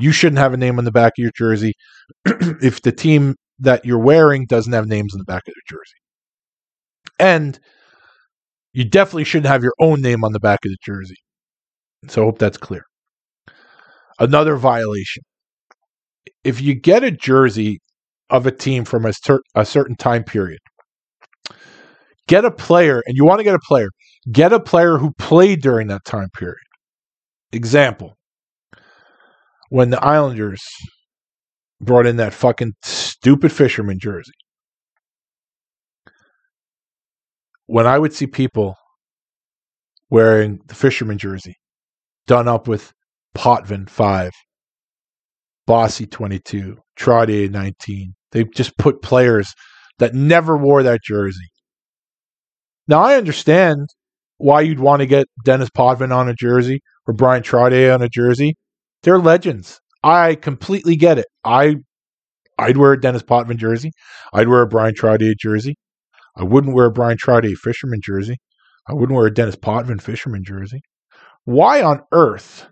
You shouldn't have a name on the back of your jersey if the team that you're wearing doesn't have names on the back of their jersey. And you definitely shouldn't have your own name on the back of the jersey. So I hope that's clear. Another violation. If you get a jersey of a team from a, a certain time period, get a player, and you want to get a player, get a player who played during that time period. Example when the Islanders brought in that fucking stupid fisherman jersey. When I would see people wearing the fisherman jersey done up with Potvin 5, Bossy 22, Trottier 19. They just put players that never wore that jersey. Now, I understand why you'd want to get Dennis Potvin on a jersey or Bryan Trottier on a jersey. They're legends. I completely get it. I I'd wear a Dennis Potvin jersey. I'd wear a Bryan Trottier jersey. I wouldn't wear a Bryan Trottier fisherman jersey. I wouldn't wear a Dennis Potvin fisherman jersey. Why on earth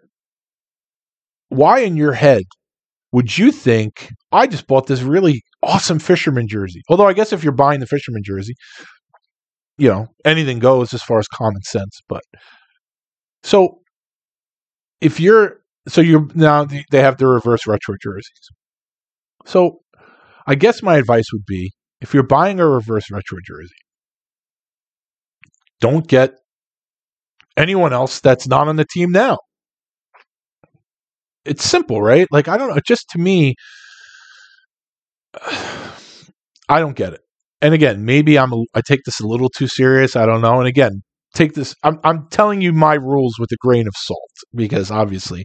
why in your head would you think I just bought this really awesome fisherman jersey? Although I guess if you're buying the fisherman jersey, you know, anything goes as far as common sense. But so if you're so you're now they have the reverse retro jerseys. So I guess my advice would be if you're buying a reverse retro jersey, don't get anyone else that's not on the team now it's simple, right? Like I don't know, just to me, I don't get it. And again, maybe I'm a, I take this a little too serious. I don't know. And again, take this. I'm I'm telling you my rules with a grain of salt because obviously,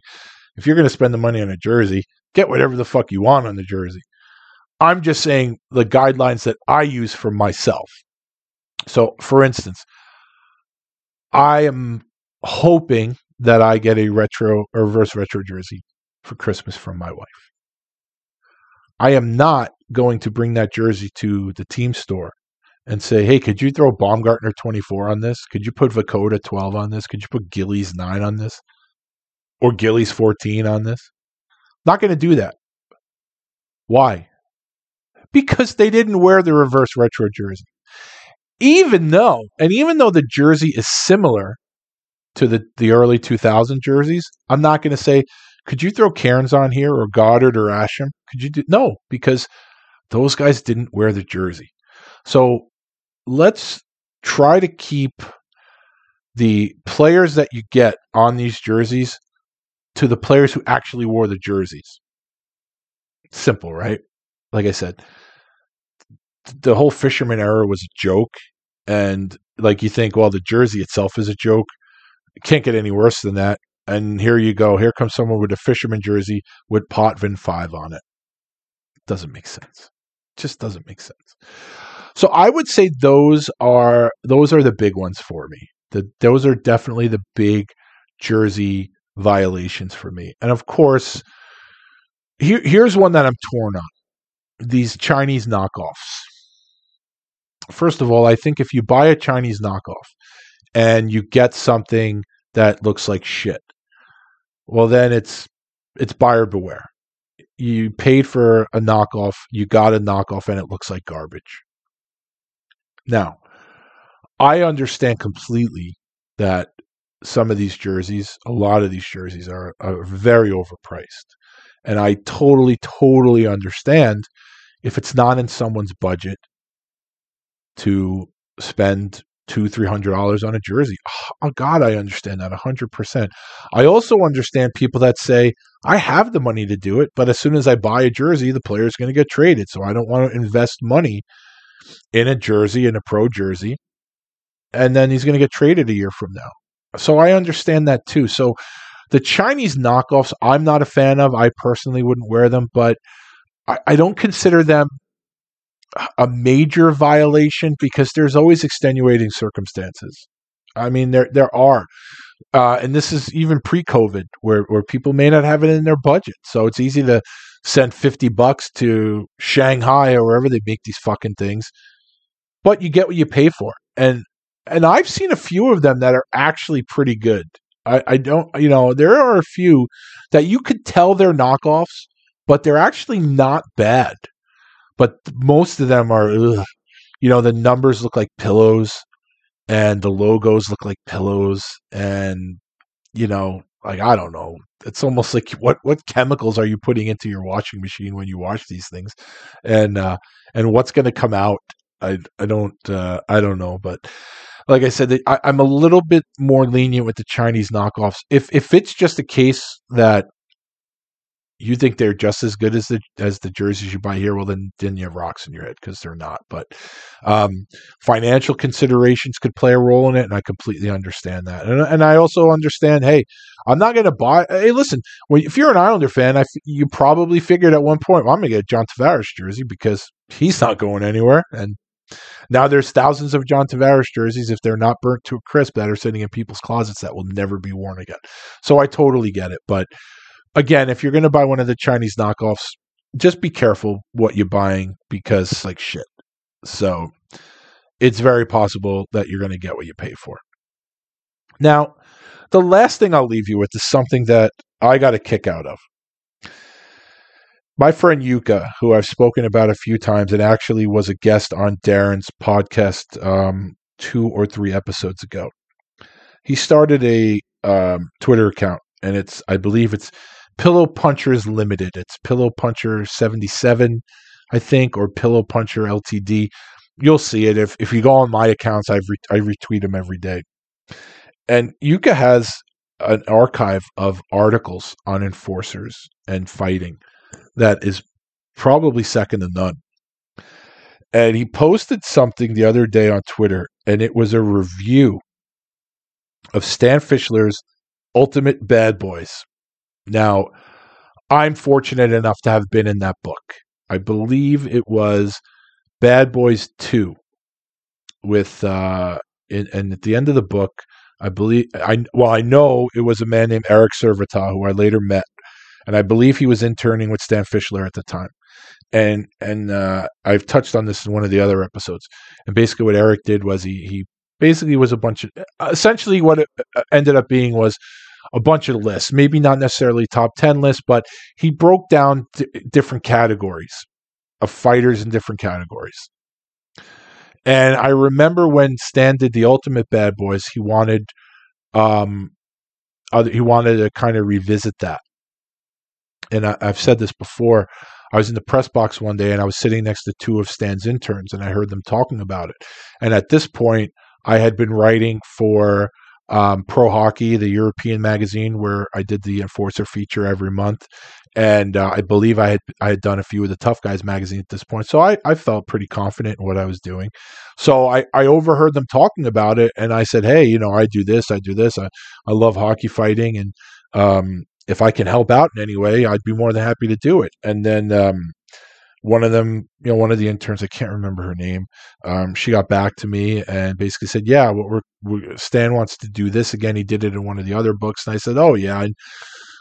if you're going to spend the money on a jersey, get whatever the fuck you want on the jersey. I'm just saying the guidelines that I use for myself. So, for instance, I am hoping that I get a retro or reverse retro jersey for Christmas from my wife. I am not going to bring that jersey to the team store and say, hey, could you throw Baumgartner 24 on this? Could you put Vukota 12 on this? Could you put Gillies 9 on this? Or Gillies 14 on this? Not going to do that. Why? Because they didn't wear the reverse retro jersey. Even though, and even though the jersey is similar to the, the early 2000 jerseys, I'm not going to say, could you throw Cairns on here or Godard or Asham? Could you do no? Because those guys didn't wear the jersey. So let's try to keep the players that you get on these jerseys to the players who actually wore the jerseys. Simple, right? Like I said, the whole fisherman era was a joke. And like you think, well, the jersey itself is a joke. It can't get any worse than that And here you go. Here comes someone with a fisherman jersey with Potvin 5 on it. Doesn't make sense. Just doesn't make sense. So I would say those are those are the big ones for me. The, those are definitely the big jersey violations for me. And of course, here, here's one that I'm torn on these Chinese knockoffs. First of all, I think if you buy a Chinese knockoff and you get something that looks like shit, well then it's it's buyer beware. You paid for a knockoff, you got a knockoff and it looks like garbage. Now, I understand completely that some of these jerseys, a lot of these jerseys are, are very overpriced. And I totally, totally understand if it's not in someone's budget to spend two, three hundred dollars on a jersey. Oh, oh God, I understand that a hundred percent. I also understand people that say, I have the money to do it, but as soon as I buy a jersey, the player is going to get traded. So I don't want to invest money in a jersey, in a pro jersey, and then he's going to get traded a year from now. So I understand that too. So the Chinese knockoffs, I'm not a fan of. I personally wouldn't wear them, but I, I don't consider them a major violation because there's always extenuating circumstances. I mean, there there are, uh, and this is even pre-COVID, where where people may not have it in their budget, so it's easy to send fifty bucks to Shanghai or wherever they make these fucking things, but you get what you pay for, and and I've seen a few of them that are actually pretty good. I, I don't, you know, there are a few that you could tell they're knockoffs, but they're actually not bad. But most of them are, ugh. you know, the numbers look like pillows, and the logos look like pillows, and you know, like I don't know. It's almost like what what chemicals are you putting into your washing machine when you wash these things, and uh, and what's going to come out? I I don't uh, I don't know, but like I said, I, I'm a little bit more lenient with the Chinese knockoffs. If if it's just a case that you think they're just as good as the as the jerseys you buy here, well then then you have rocks in your head because they're not. But um, financial considerations could play a role in it, and I completely understand that. And and I also understand, hey, I'm not going to buy. Hey, listen, when, if you're an Islander fan, I you probably figured at one point, well, I'm going to get a John Tavares jersey because he's not going anywhere, and now there's thousands of John Tavares jerseys, if they're not burnt to a crisp, that are sitting in people's closets that will never be worn again. So I totally get it, but again, if you're going to buy one of the Chinese knockoffs, just be careful what you're buying because like shit. So it's very possible that you're going to get what you pay for. Now, the last thing I'll leave you with is something that I got a kick out of. My friend Yuka, who I've spoken about a few times and actually was a guest on Darin's podcast um, two or three episodes ago, he started a um, Twitter account, and it's I believe it's Pillow Punchers Limited. It's Pillow Puncher 77, I think, or Pillow Puncher LTD. You'll see it if if you go on my accounts. I've re- I retweet them every day. And Yuka has an archive of articles on enforcers and fighting that is probably second to none. And he posted something the other day on Twitter, and it was a review of Stan Fischler's Ultimate Bad Boys. Now, I'm fortunate enough to have been in that book. I believe it was Bad Boys 2 with uh in, and at the end of the book, I believe I well I know it was a man named Eric Servata who I later met and I believe he was interning with Stan Fischler at the time. And and uh, I've touched on this in one of the other episodes. And basically, what Eric did was he he basically was a bunch of essentially what it uh, ended up being was a bunch of lists, maybe not necessarily top 10 lists, but he broke down d- different categories of fighters in different categories. And I remember when Stan did the Ultimate Bad Boys, he wanted um other, he wanted to kind of revisit that. And I, I've said this before. I was in the press box one day and I was sitting next to two of Stan's interns and I heard them talking about it. And at this point, I had been writing for um, Pro Hockey, the European magazine, where I did the enforcer feature every month, and uh, I believe I had I had done a few of the Tough Guys magazine at this point, so I, I felt pretty confident in what I was doing. So I, I overheard them talking about it, and I said, hey, you know, I do this, I do this, I, I love hockey fighting, and um, if I can help out in any way, I'd be more than happy to do it. And then um, one of them, you know, one of the interns, I can't remember her name, um, she got back to me and basically said, "Yeah, what we're, we Stan wants to do this again. He did it in one of the other books." And I said, "Oh yeah, I,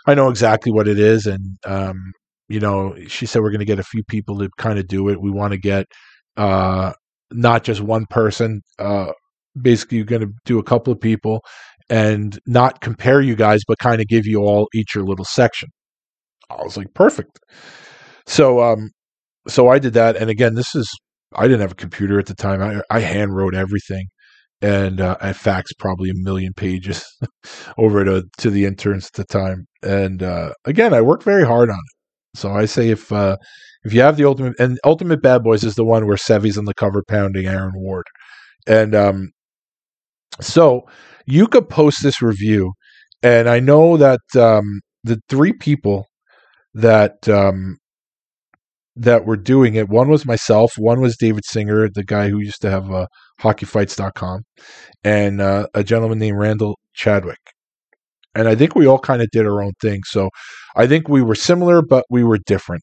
I know exactly what it is." And um, you know, she said we're going to get a few people to kind of do it. We want to get uh, not just one person. Uh, basically, you're going to do a couple of people and not compare you guys, but kind of give you all each your little section. I was like, perfect. So, um, so I did that, and again, this is I didn't have a computer at the time. I I hand wrote everything, and uh, I faxed probably a million pages over to to the interns at the time. And uh, again, I worked very hard on it. So I say if uh, if you have the ultimate and Ultimate Bad Boys is the one where Sevy's on the cover pounding Aaron Ward, and um, so you could post this review, and I know that um, the three people that um, that were doing it. One was myself, one was David Singer, the guy who used to have uh, hockeyfights.com, and uh, a gentleman named Randall Chadwick. And I think we all kind of did our own thing. So I think we were similar, but we were different.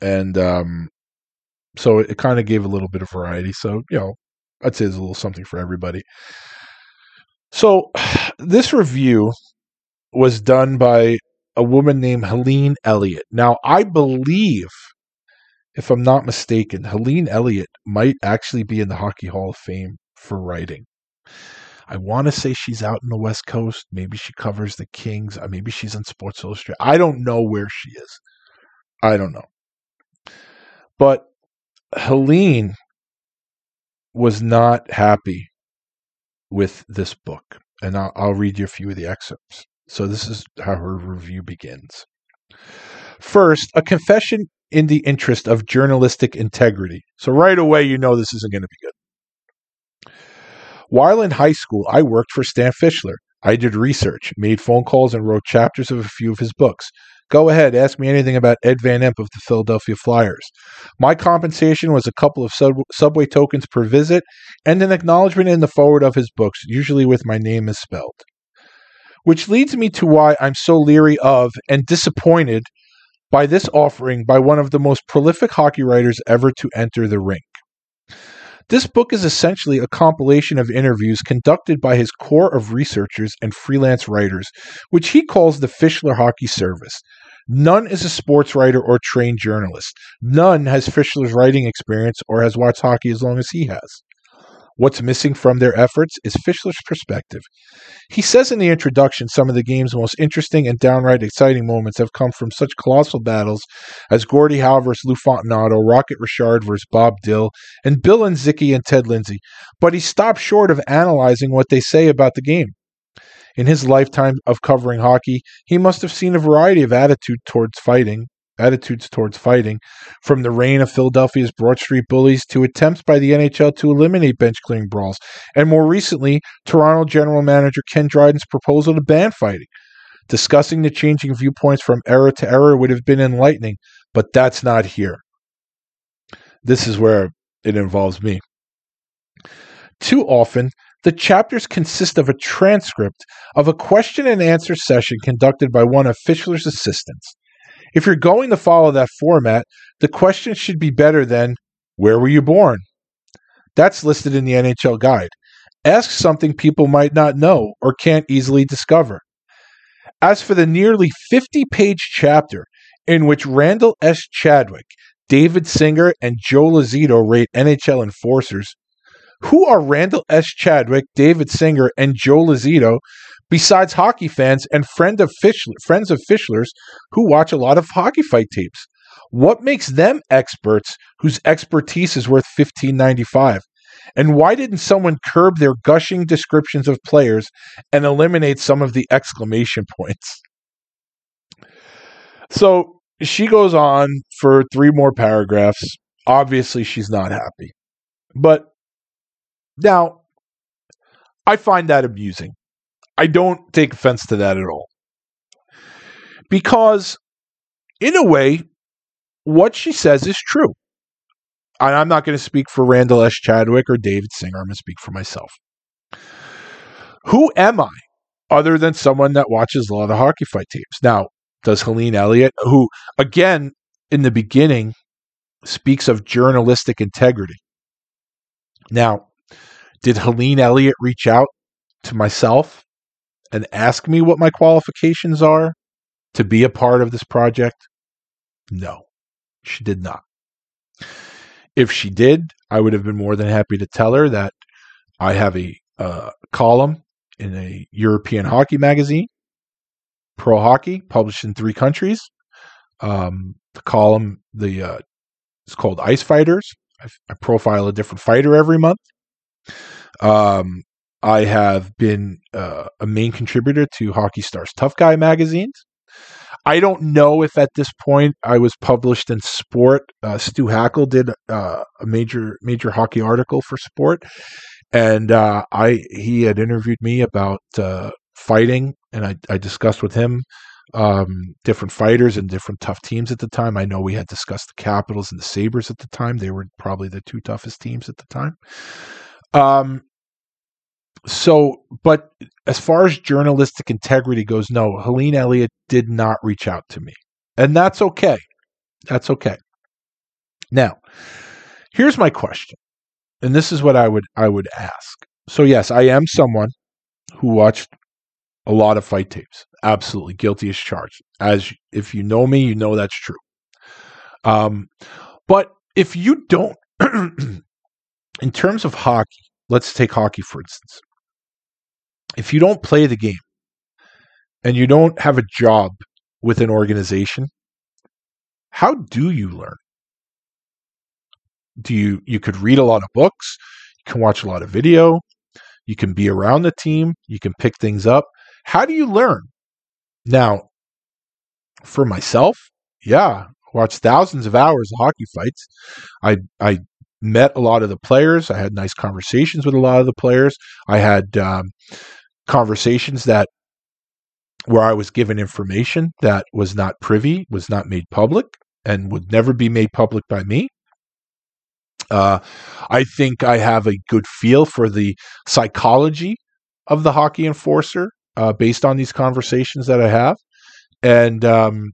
And um, so it, kind of gave a little bit of variety. So, you know, I'd say there's a little something for everybody. So this review was done by a woman named Helene Elliott. Now, I believe if I'm not mistaken, Helene Elliott might actually be in the Hockey Hall of Fame for writing. I want to say she's out in the West Coast. Maybe she covers the Kings. Uh, maybe she's in Sports Illustrated. I don't know where she is. I don't know. But Helene was not happy with this book. And I'll, I'll read you a few of the excerpts. So this is how her review begins. First, a confession in the interest of journalistic integrity. So right away, you know this isn't going to be good. While in high school, I worked for Stan Fischler. I did research, made phone calls, and wrote chapters of a few of his books. Go ahead, ask me anything about Ed Van Impe of the Philadelphia Flyers. My compensation was a couple of sub- subway tokens per visit and an acknowledgement in the foreword of his books, usually with my name misspelled. Which leads me to why I'm so leery of and disappointed by this offering by one of the most prolific hockey writers ever to enter the rink. This book is essentially a compilation of interviews conducted by his corps of researchers and freelance writers, which he calls the Fischler Hockey Service. None is a sports writer or trained journalist. None has Fischler's writing experience or has watched hockey as long as he has. What's missing from their efforts is Fischler's perspective. He says in the introduction some of the game's most interesting and downright exciting moments have come from such colossal battles as Gordie Howe versus Lou Fontinato, Rocket Richard versus Bob Dill, and Bill Ezinicki and Ted Lindsay. But he stops short of analyzing what they say about the game. In his lifetime of covering hockey, he must have seen a variety of attitude towards fighting, attitudes towards fighting, from the reign of Philadelphia's Broad Street Bullies to attempts by the NHL to eliminate bench clearing brawls, and more recently, Toronto general manager Ken Dryden's proposal to ban fighting. Discussing the changing viewpoints from era to era would have been enlightening, but that's not here. This is where it involves me. Too often, the chapters consist of a transcript of a question and answer session conducted by one of Fischler's assistants. If you're going to follow that format, the question should be better than Where were you born? That's listed in the NHL guide. Ask something people might not know or can't easily discover. As for the nearly 50 page chapter in which Randall S. Chadwick, David Singer, and Joe Lozito rate NHL enforcers, who are Randall S. Chadwick, David Singer, and Joe Lozito besides hockey fans and friend of friends of Fischler's who watch a lot of hockey fight tapes. What makes them experts whose expertise is worth fifteen ninety five? And why didn't someone curb their gushing descriptions of players and eliminate some of the exclamation points? So she goes on for three more paragraphs. Obviously, she's not happy. But now, I find that amusing. I don't take offense to that at all. Because, in a way, what she says is true. And I'm not going to speak for Randall S. Chadwick or David Singer. I'm going to speak for myself. Who am I, other than someone that watches a lot of hockey fight tapes. Now, does Helene Elliott, who again in the beginning speaks of journalistic integrity. Now, did Helene Elliott reach out to myself and ask me what my qualifications are to be a part of this project? No, she did not. If she did, I would have been more than happy to tell her that I have a uh, column in a European hockey magazine, Pro Hockey, published in three countries. Um, the column, the uh, it's called Ice Fighters. I, I, profile a different fighter every month. Um, I have been uh, a main contributor to Hockey Stars Tough Guy magazines. I don't know if at this point I was published in Sport. Uh, Stu Hackel did uh, a major major hockey article for Sport, and uh, I he had interviewed me about uh, fighting, and I, I discussed with him um, different fighters and different tough teams at the time. I know we had discussed the Capitals and the Sabres at the time. They were probably the two toughest teams at the time. Um, so, but as far as journalistic integrity goes, no, Helene Elliott did not reach out to me. And that's okay. That's okay. Now, here's my question. And this is what I would I would ask. So yes, I am someone who watched a lot of fight tapes. Absolutely guilty as charged. As if you know me, you know that's true. Um, but if you don't, in terms of hockey, let's take hockey for instance. If you don't play the game and you don't have a job with an organization, how do you learn? Do you you could read a lot of books, you can watch a lot of video, you can be around the team, you can pick things up. How do you learn? Now, for myself, yeah, watched thousands of hours of hockey fights. I I met a lot of the players. I had nice conversations with a lot of the players. I had um, conversations that where I was given information that was not privy, was not made public, and would never be made public by me. Uh, I think I have a good feel for the psychology of the hockey enforcer uh, based on these conversations that I have. And um,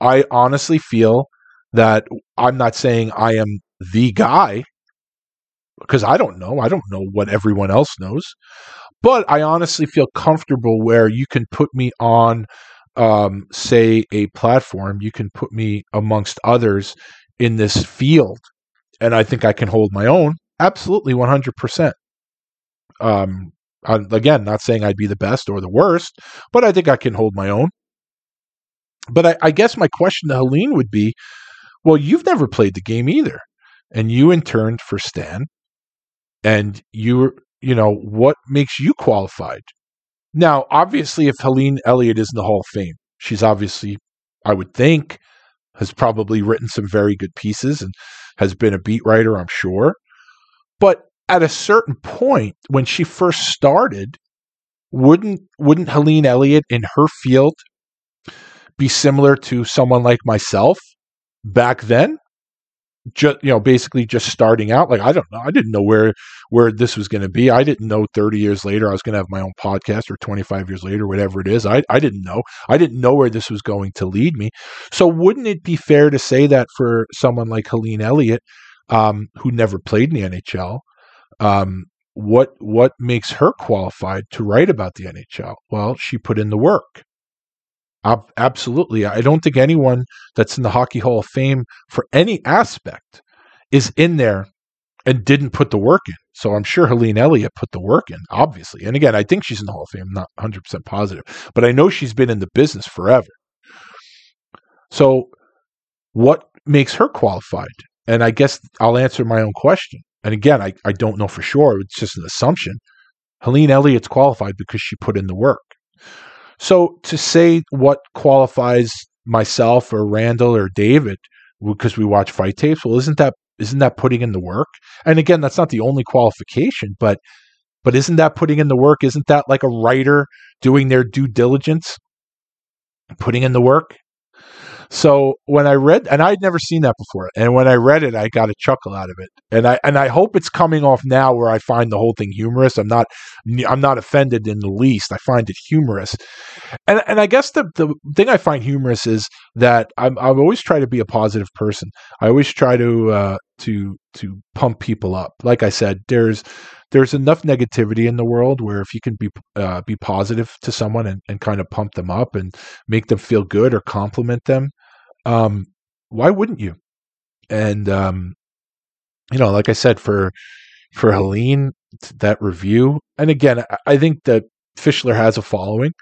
I honestly feel that I'm not saying I am the guy because I don't know. I don't know what everyone else knows. But I honestly feel comfortable where you can put me on, um, say, a platform. You can put me amongst others in this field. And I think I can hold my own. Absolutely, 100%. Um, again, not saying I'd be the best or the worst, but I think I can hold my own. But I, I guess my question to Helene would be well, you've never played the game either. And you interned for Stan. And you, you know, what makes you qualified? Now, obviously, if Helene Elliott is in the Hall of Fame, she's obviously, I would think, has probably written some very good pieces and has been a beat writer, I'm sure. But at a certain point when she first started, wouldn't wouldn't Helene Elliott in her field be similar to someone like myself back then? Just you know, basically just starting out. Like I don't know, I didn't know where where this was going to be. I didn't know 30 years later I was going to have my own podcast, or 25 years later, whatever it is. I I didn't know. I didn't know where this was going to lead me. So wouldn't it be fair to say that for someone like Helene Elliott, um, who never played in the NHL, um, what what makes her qualified to write about the NHL? Well, she put in the work. Ab- absolutely, I don't think anyone that's in the Hockey Hall of Fame for any aspect is in there and didn't put the work in. So I'm sure Helene Elliott put the work in, obviously. And again, I think she's in the Hall of Fame. I'm not 100% positive, but I know she's been in the business forever. So what makes her qualified? And I guess I'll answer my own question and again, I, I don't know for sure, it's just an assumption. Helene Elliott's qualified because she put in the work. So to say what qualifies myself or Randall or David because we watch fight tapes, well, isn't that isn't that putting in the work? And again, that's not the only qualification, but but isn't that putting in the work? Isn't that like a writer doing their due diligence, putting in the work? So when I read, and I'd never seen that before, and when I read it, I got a chuckle out of it, and I and I hope it's coming off now where I find the whole thing humorous. I'm not, I'm not offended in the least. I find it humorous, and and I guess the the thing I find humorous is that I'm I always try to be a positive person. I always try to uh, to to pump people up. Like I said, there's there's enough negativity in the world where if you can be uh, be positive to someone and, and kind of pump them up and make them feel good or compliment them, um, why wouldn't you? And um, you know, like I said, for for Helene, that review, and again, I think that Fischler has a following,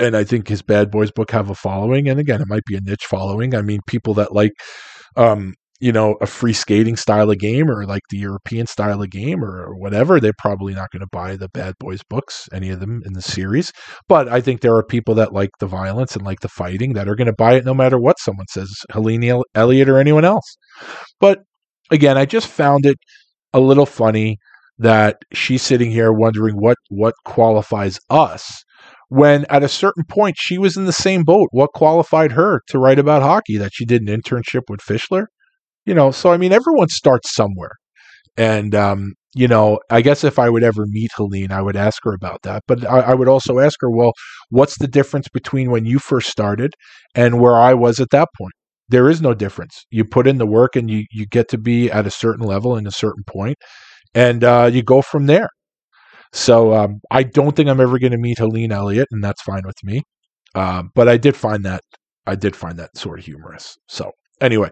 and I think his Bad Boys book have a following, and again, it might be a niche following. I mean, people that like um, you know, a free skating style of game or like the European style of game or, or whatever, they're probably not going to buy the Bad Boys books, any of them in the series. But I think there are people that like the violence and like the fighting that are going to buy it no matter what someone says, Helene Elliott or anyone else. But again, I just found it a little funny that she's sitting here wondering what what qualifies us when at a certain point she was in the same boat. What qualified her to write about hockey? That she did an internship with Fischler? You know, so I mean, everyone starts somewhere. And, um, you know, I guess if I would ever meet Helene, I would ask her about that. But I, I, would also ask her, well, what's the difference between when you first started and where I was at that point? There is no difference. You put in the work and you, you get to be at a certain level in a certain point, and uh, you go from there. So um, I don't think I'm ever going to meet Helene Elliott, and that's fine with me. Uh, but I did find that I did find that sort of humorous. So anyway,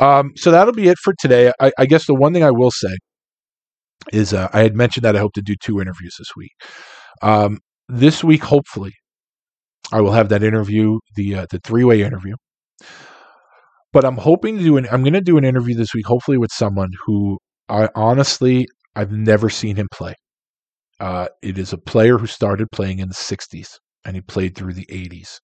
um, so that'll be it for today. I, I, guess the one thing I will say is uh, I had mentioned that I hope to do two interviews this week. Um, this week, hopefully, I will have that interview, the uh, the three way interview. But I'm hoping to do an. I'm going to do an interview this week, hopefully with someone who I honestly I've never seen him play. Uh, it is a player who started playing in the '60s and he played through the '80s,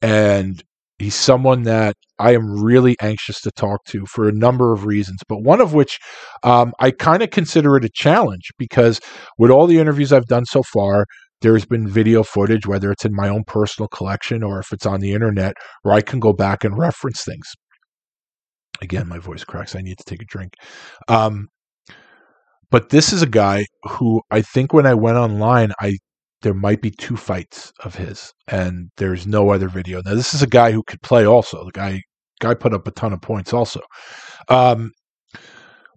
and He's someone that I am really anxious to talk to for a number of reasons, but one of which um, I kind of consider it a challenge because with all the interviews I've done so far, there's been video footage, whether it's in my own personal collection or if it's on the internet, where I can go back and reference things. Again, my voice cracks. I need to take a drink. Um, but this is a guy who I think when I went online, I there might be two fights of his, and there's no other video. Now, this is a guy who could play also. The guy guy put up a ton of points also. Um,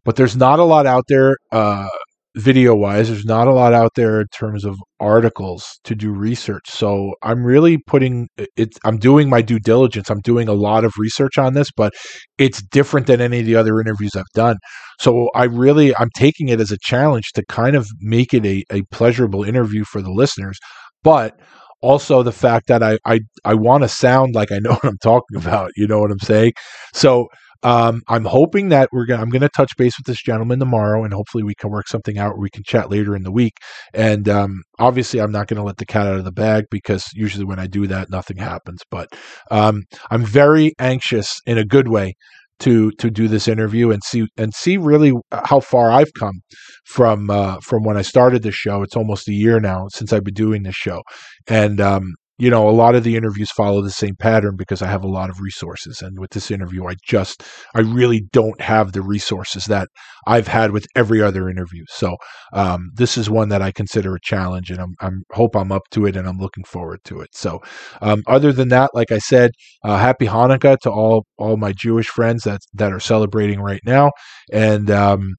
but there's not a lot out there uh, video wise. There's not a lot out there in terms of articles to do research. So I'm really putting it. I'm doing my due diligence. I'm doing a lot of research on this, but it's different than any of the other interviews I've done. So I really I'm taking it as a challenge to kind of make it a, a pleasurable interview for the listeners, but also the fact that I I, I want to sound like I know what I'm talking about. You know what I'm saying? So um, I'm hoping that we're gonna I'm gonna touch base with this gentleman tomorrow, and hopefully we can work something out. we can chat later in the week. And um, obviously, I'm not gonna let the cat out of the bag because usually when I do that, nothing happens. But um, I'm very anxious in a good way to to do this interview and see and see really how far I've come from uh, from when I started this show. It's almost a year now since I've been doing this show, and um, you know, a lot of the interviews follow the same pattern because I have a lot of resources. And with this interview, I just, I really don't have the resources that I've had with every other interview. So um, this is one that I consider a challenge, and I'm, I'm hope I'm up to it, and I'm looking forward to it. So um, other than that, like I said, uh, happy Hanukkah to all all my Jewish friends that that are celebrating right now, and. Um,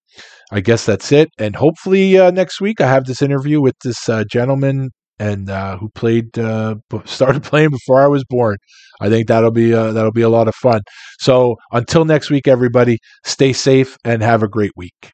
I guess that's it. And hopefully uh, next week I have this interview with this uh, gentleman and uh, who played uh, started playing before I was born. I think that'll be uh, that'll be a lot of fun. So until next week, everybody, stay safe and have a great week.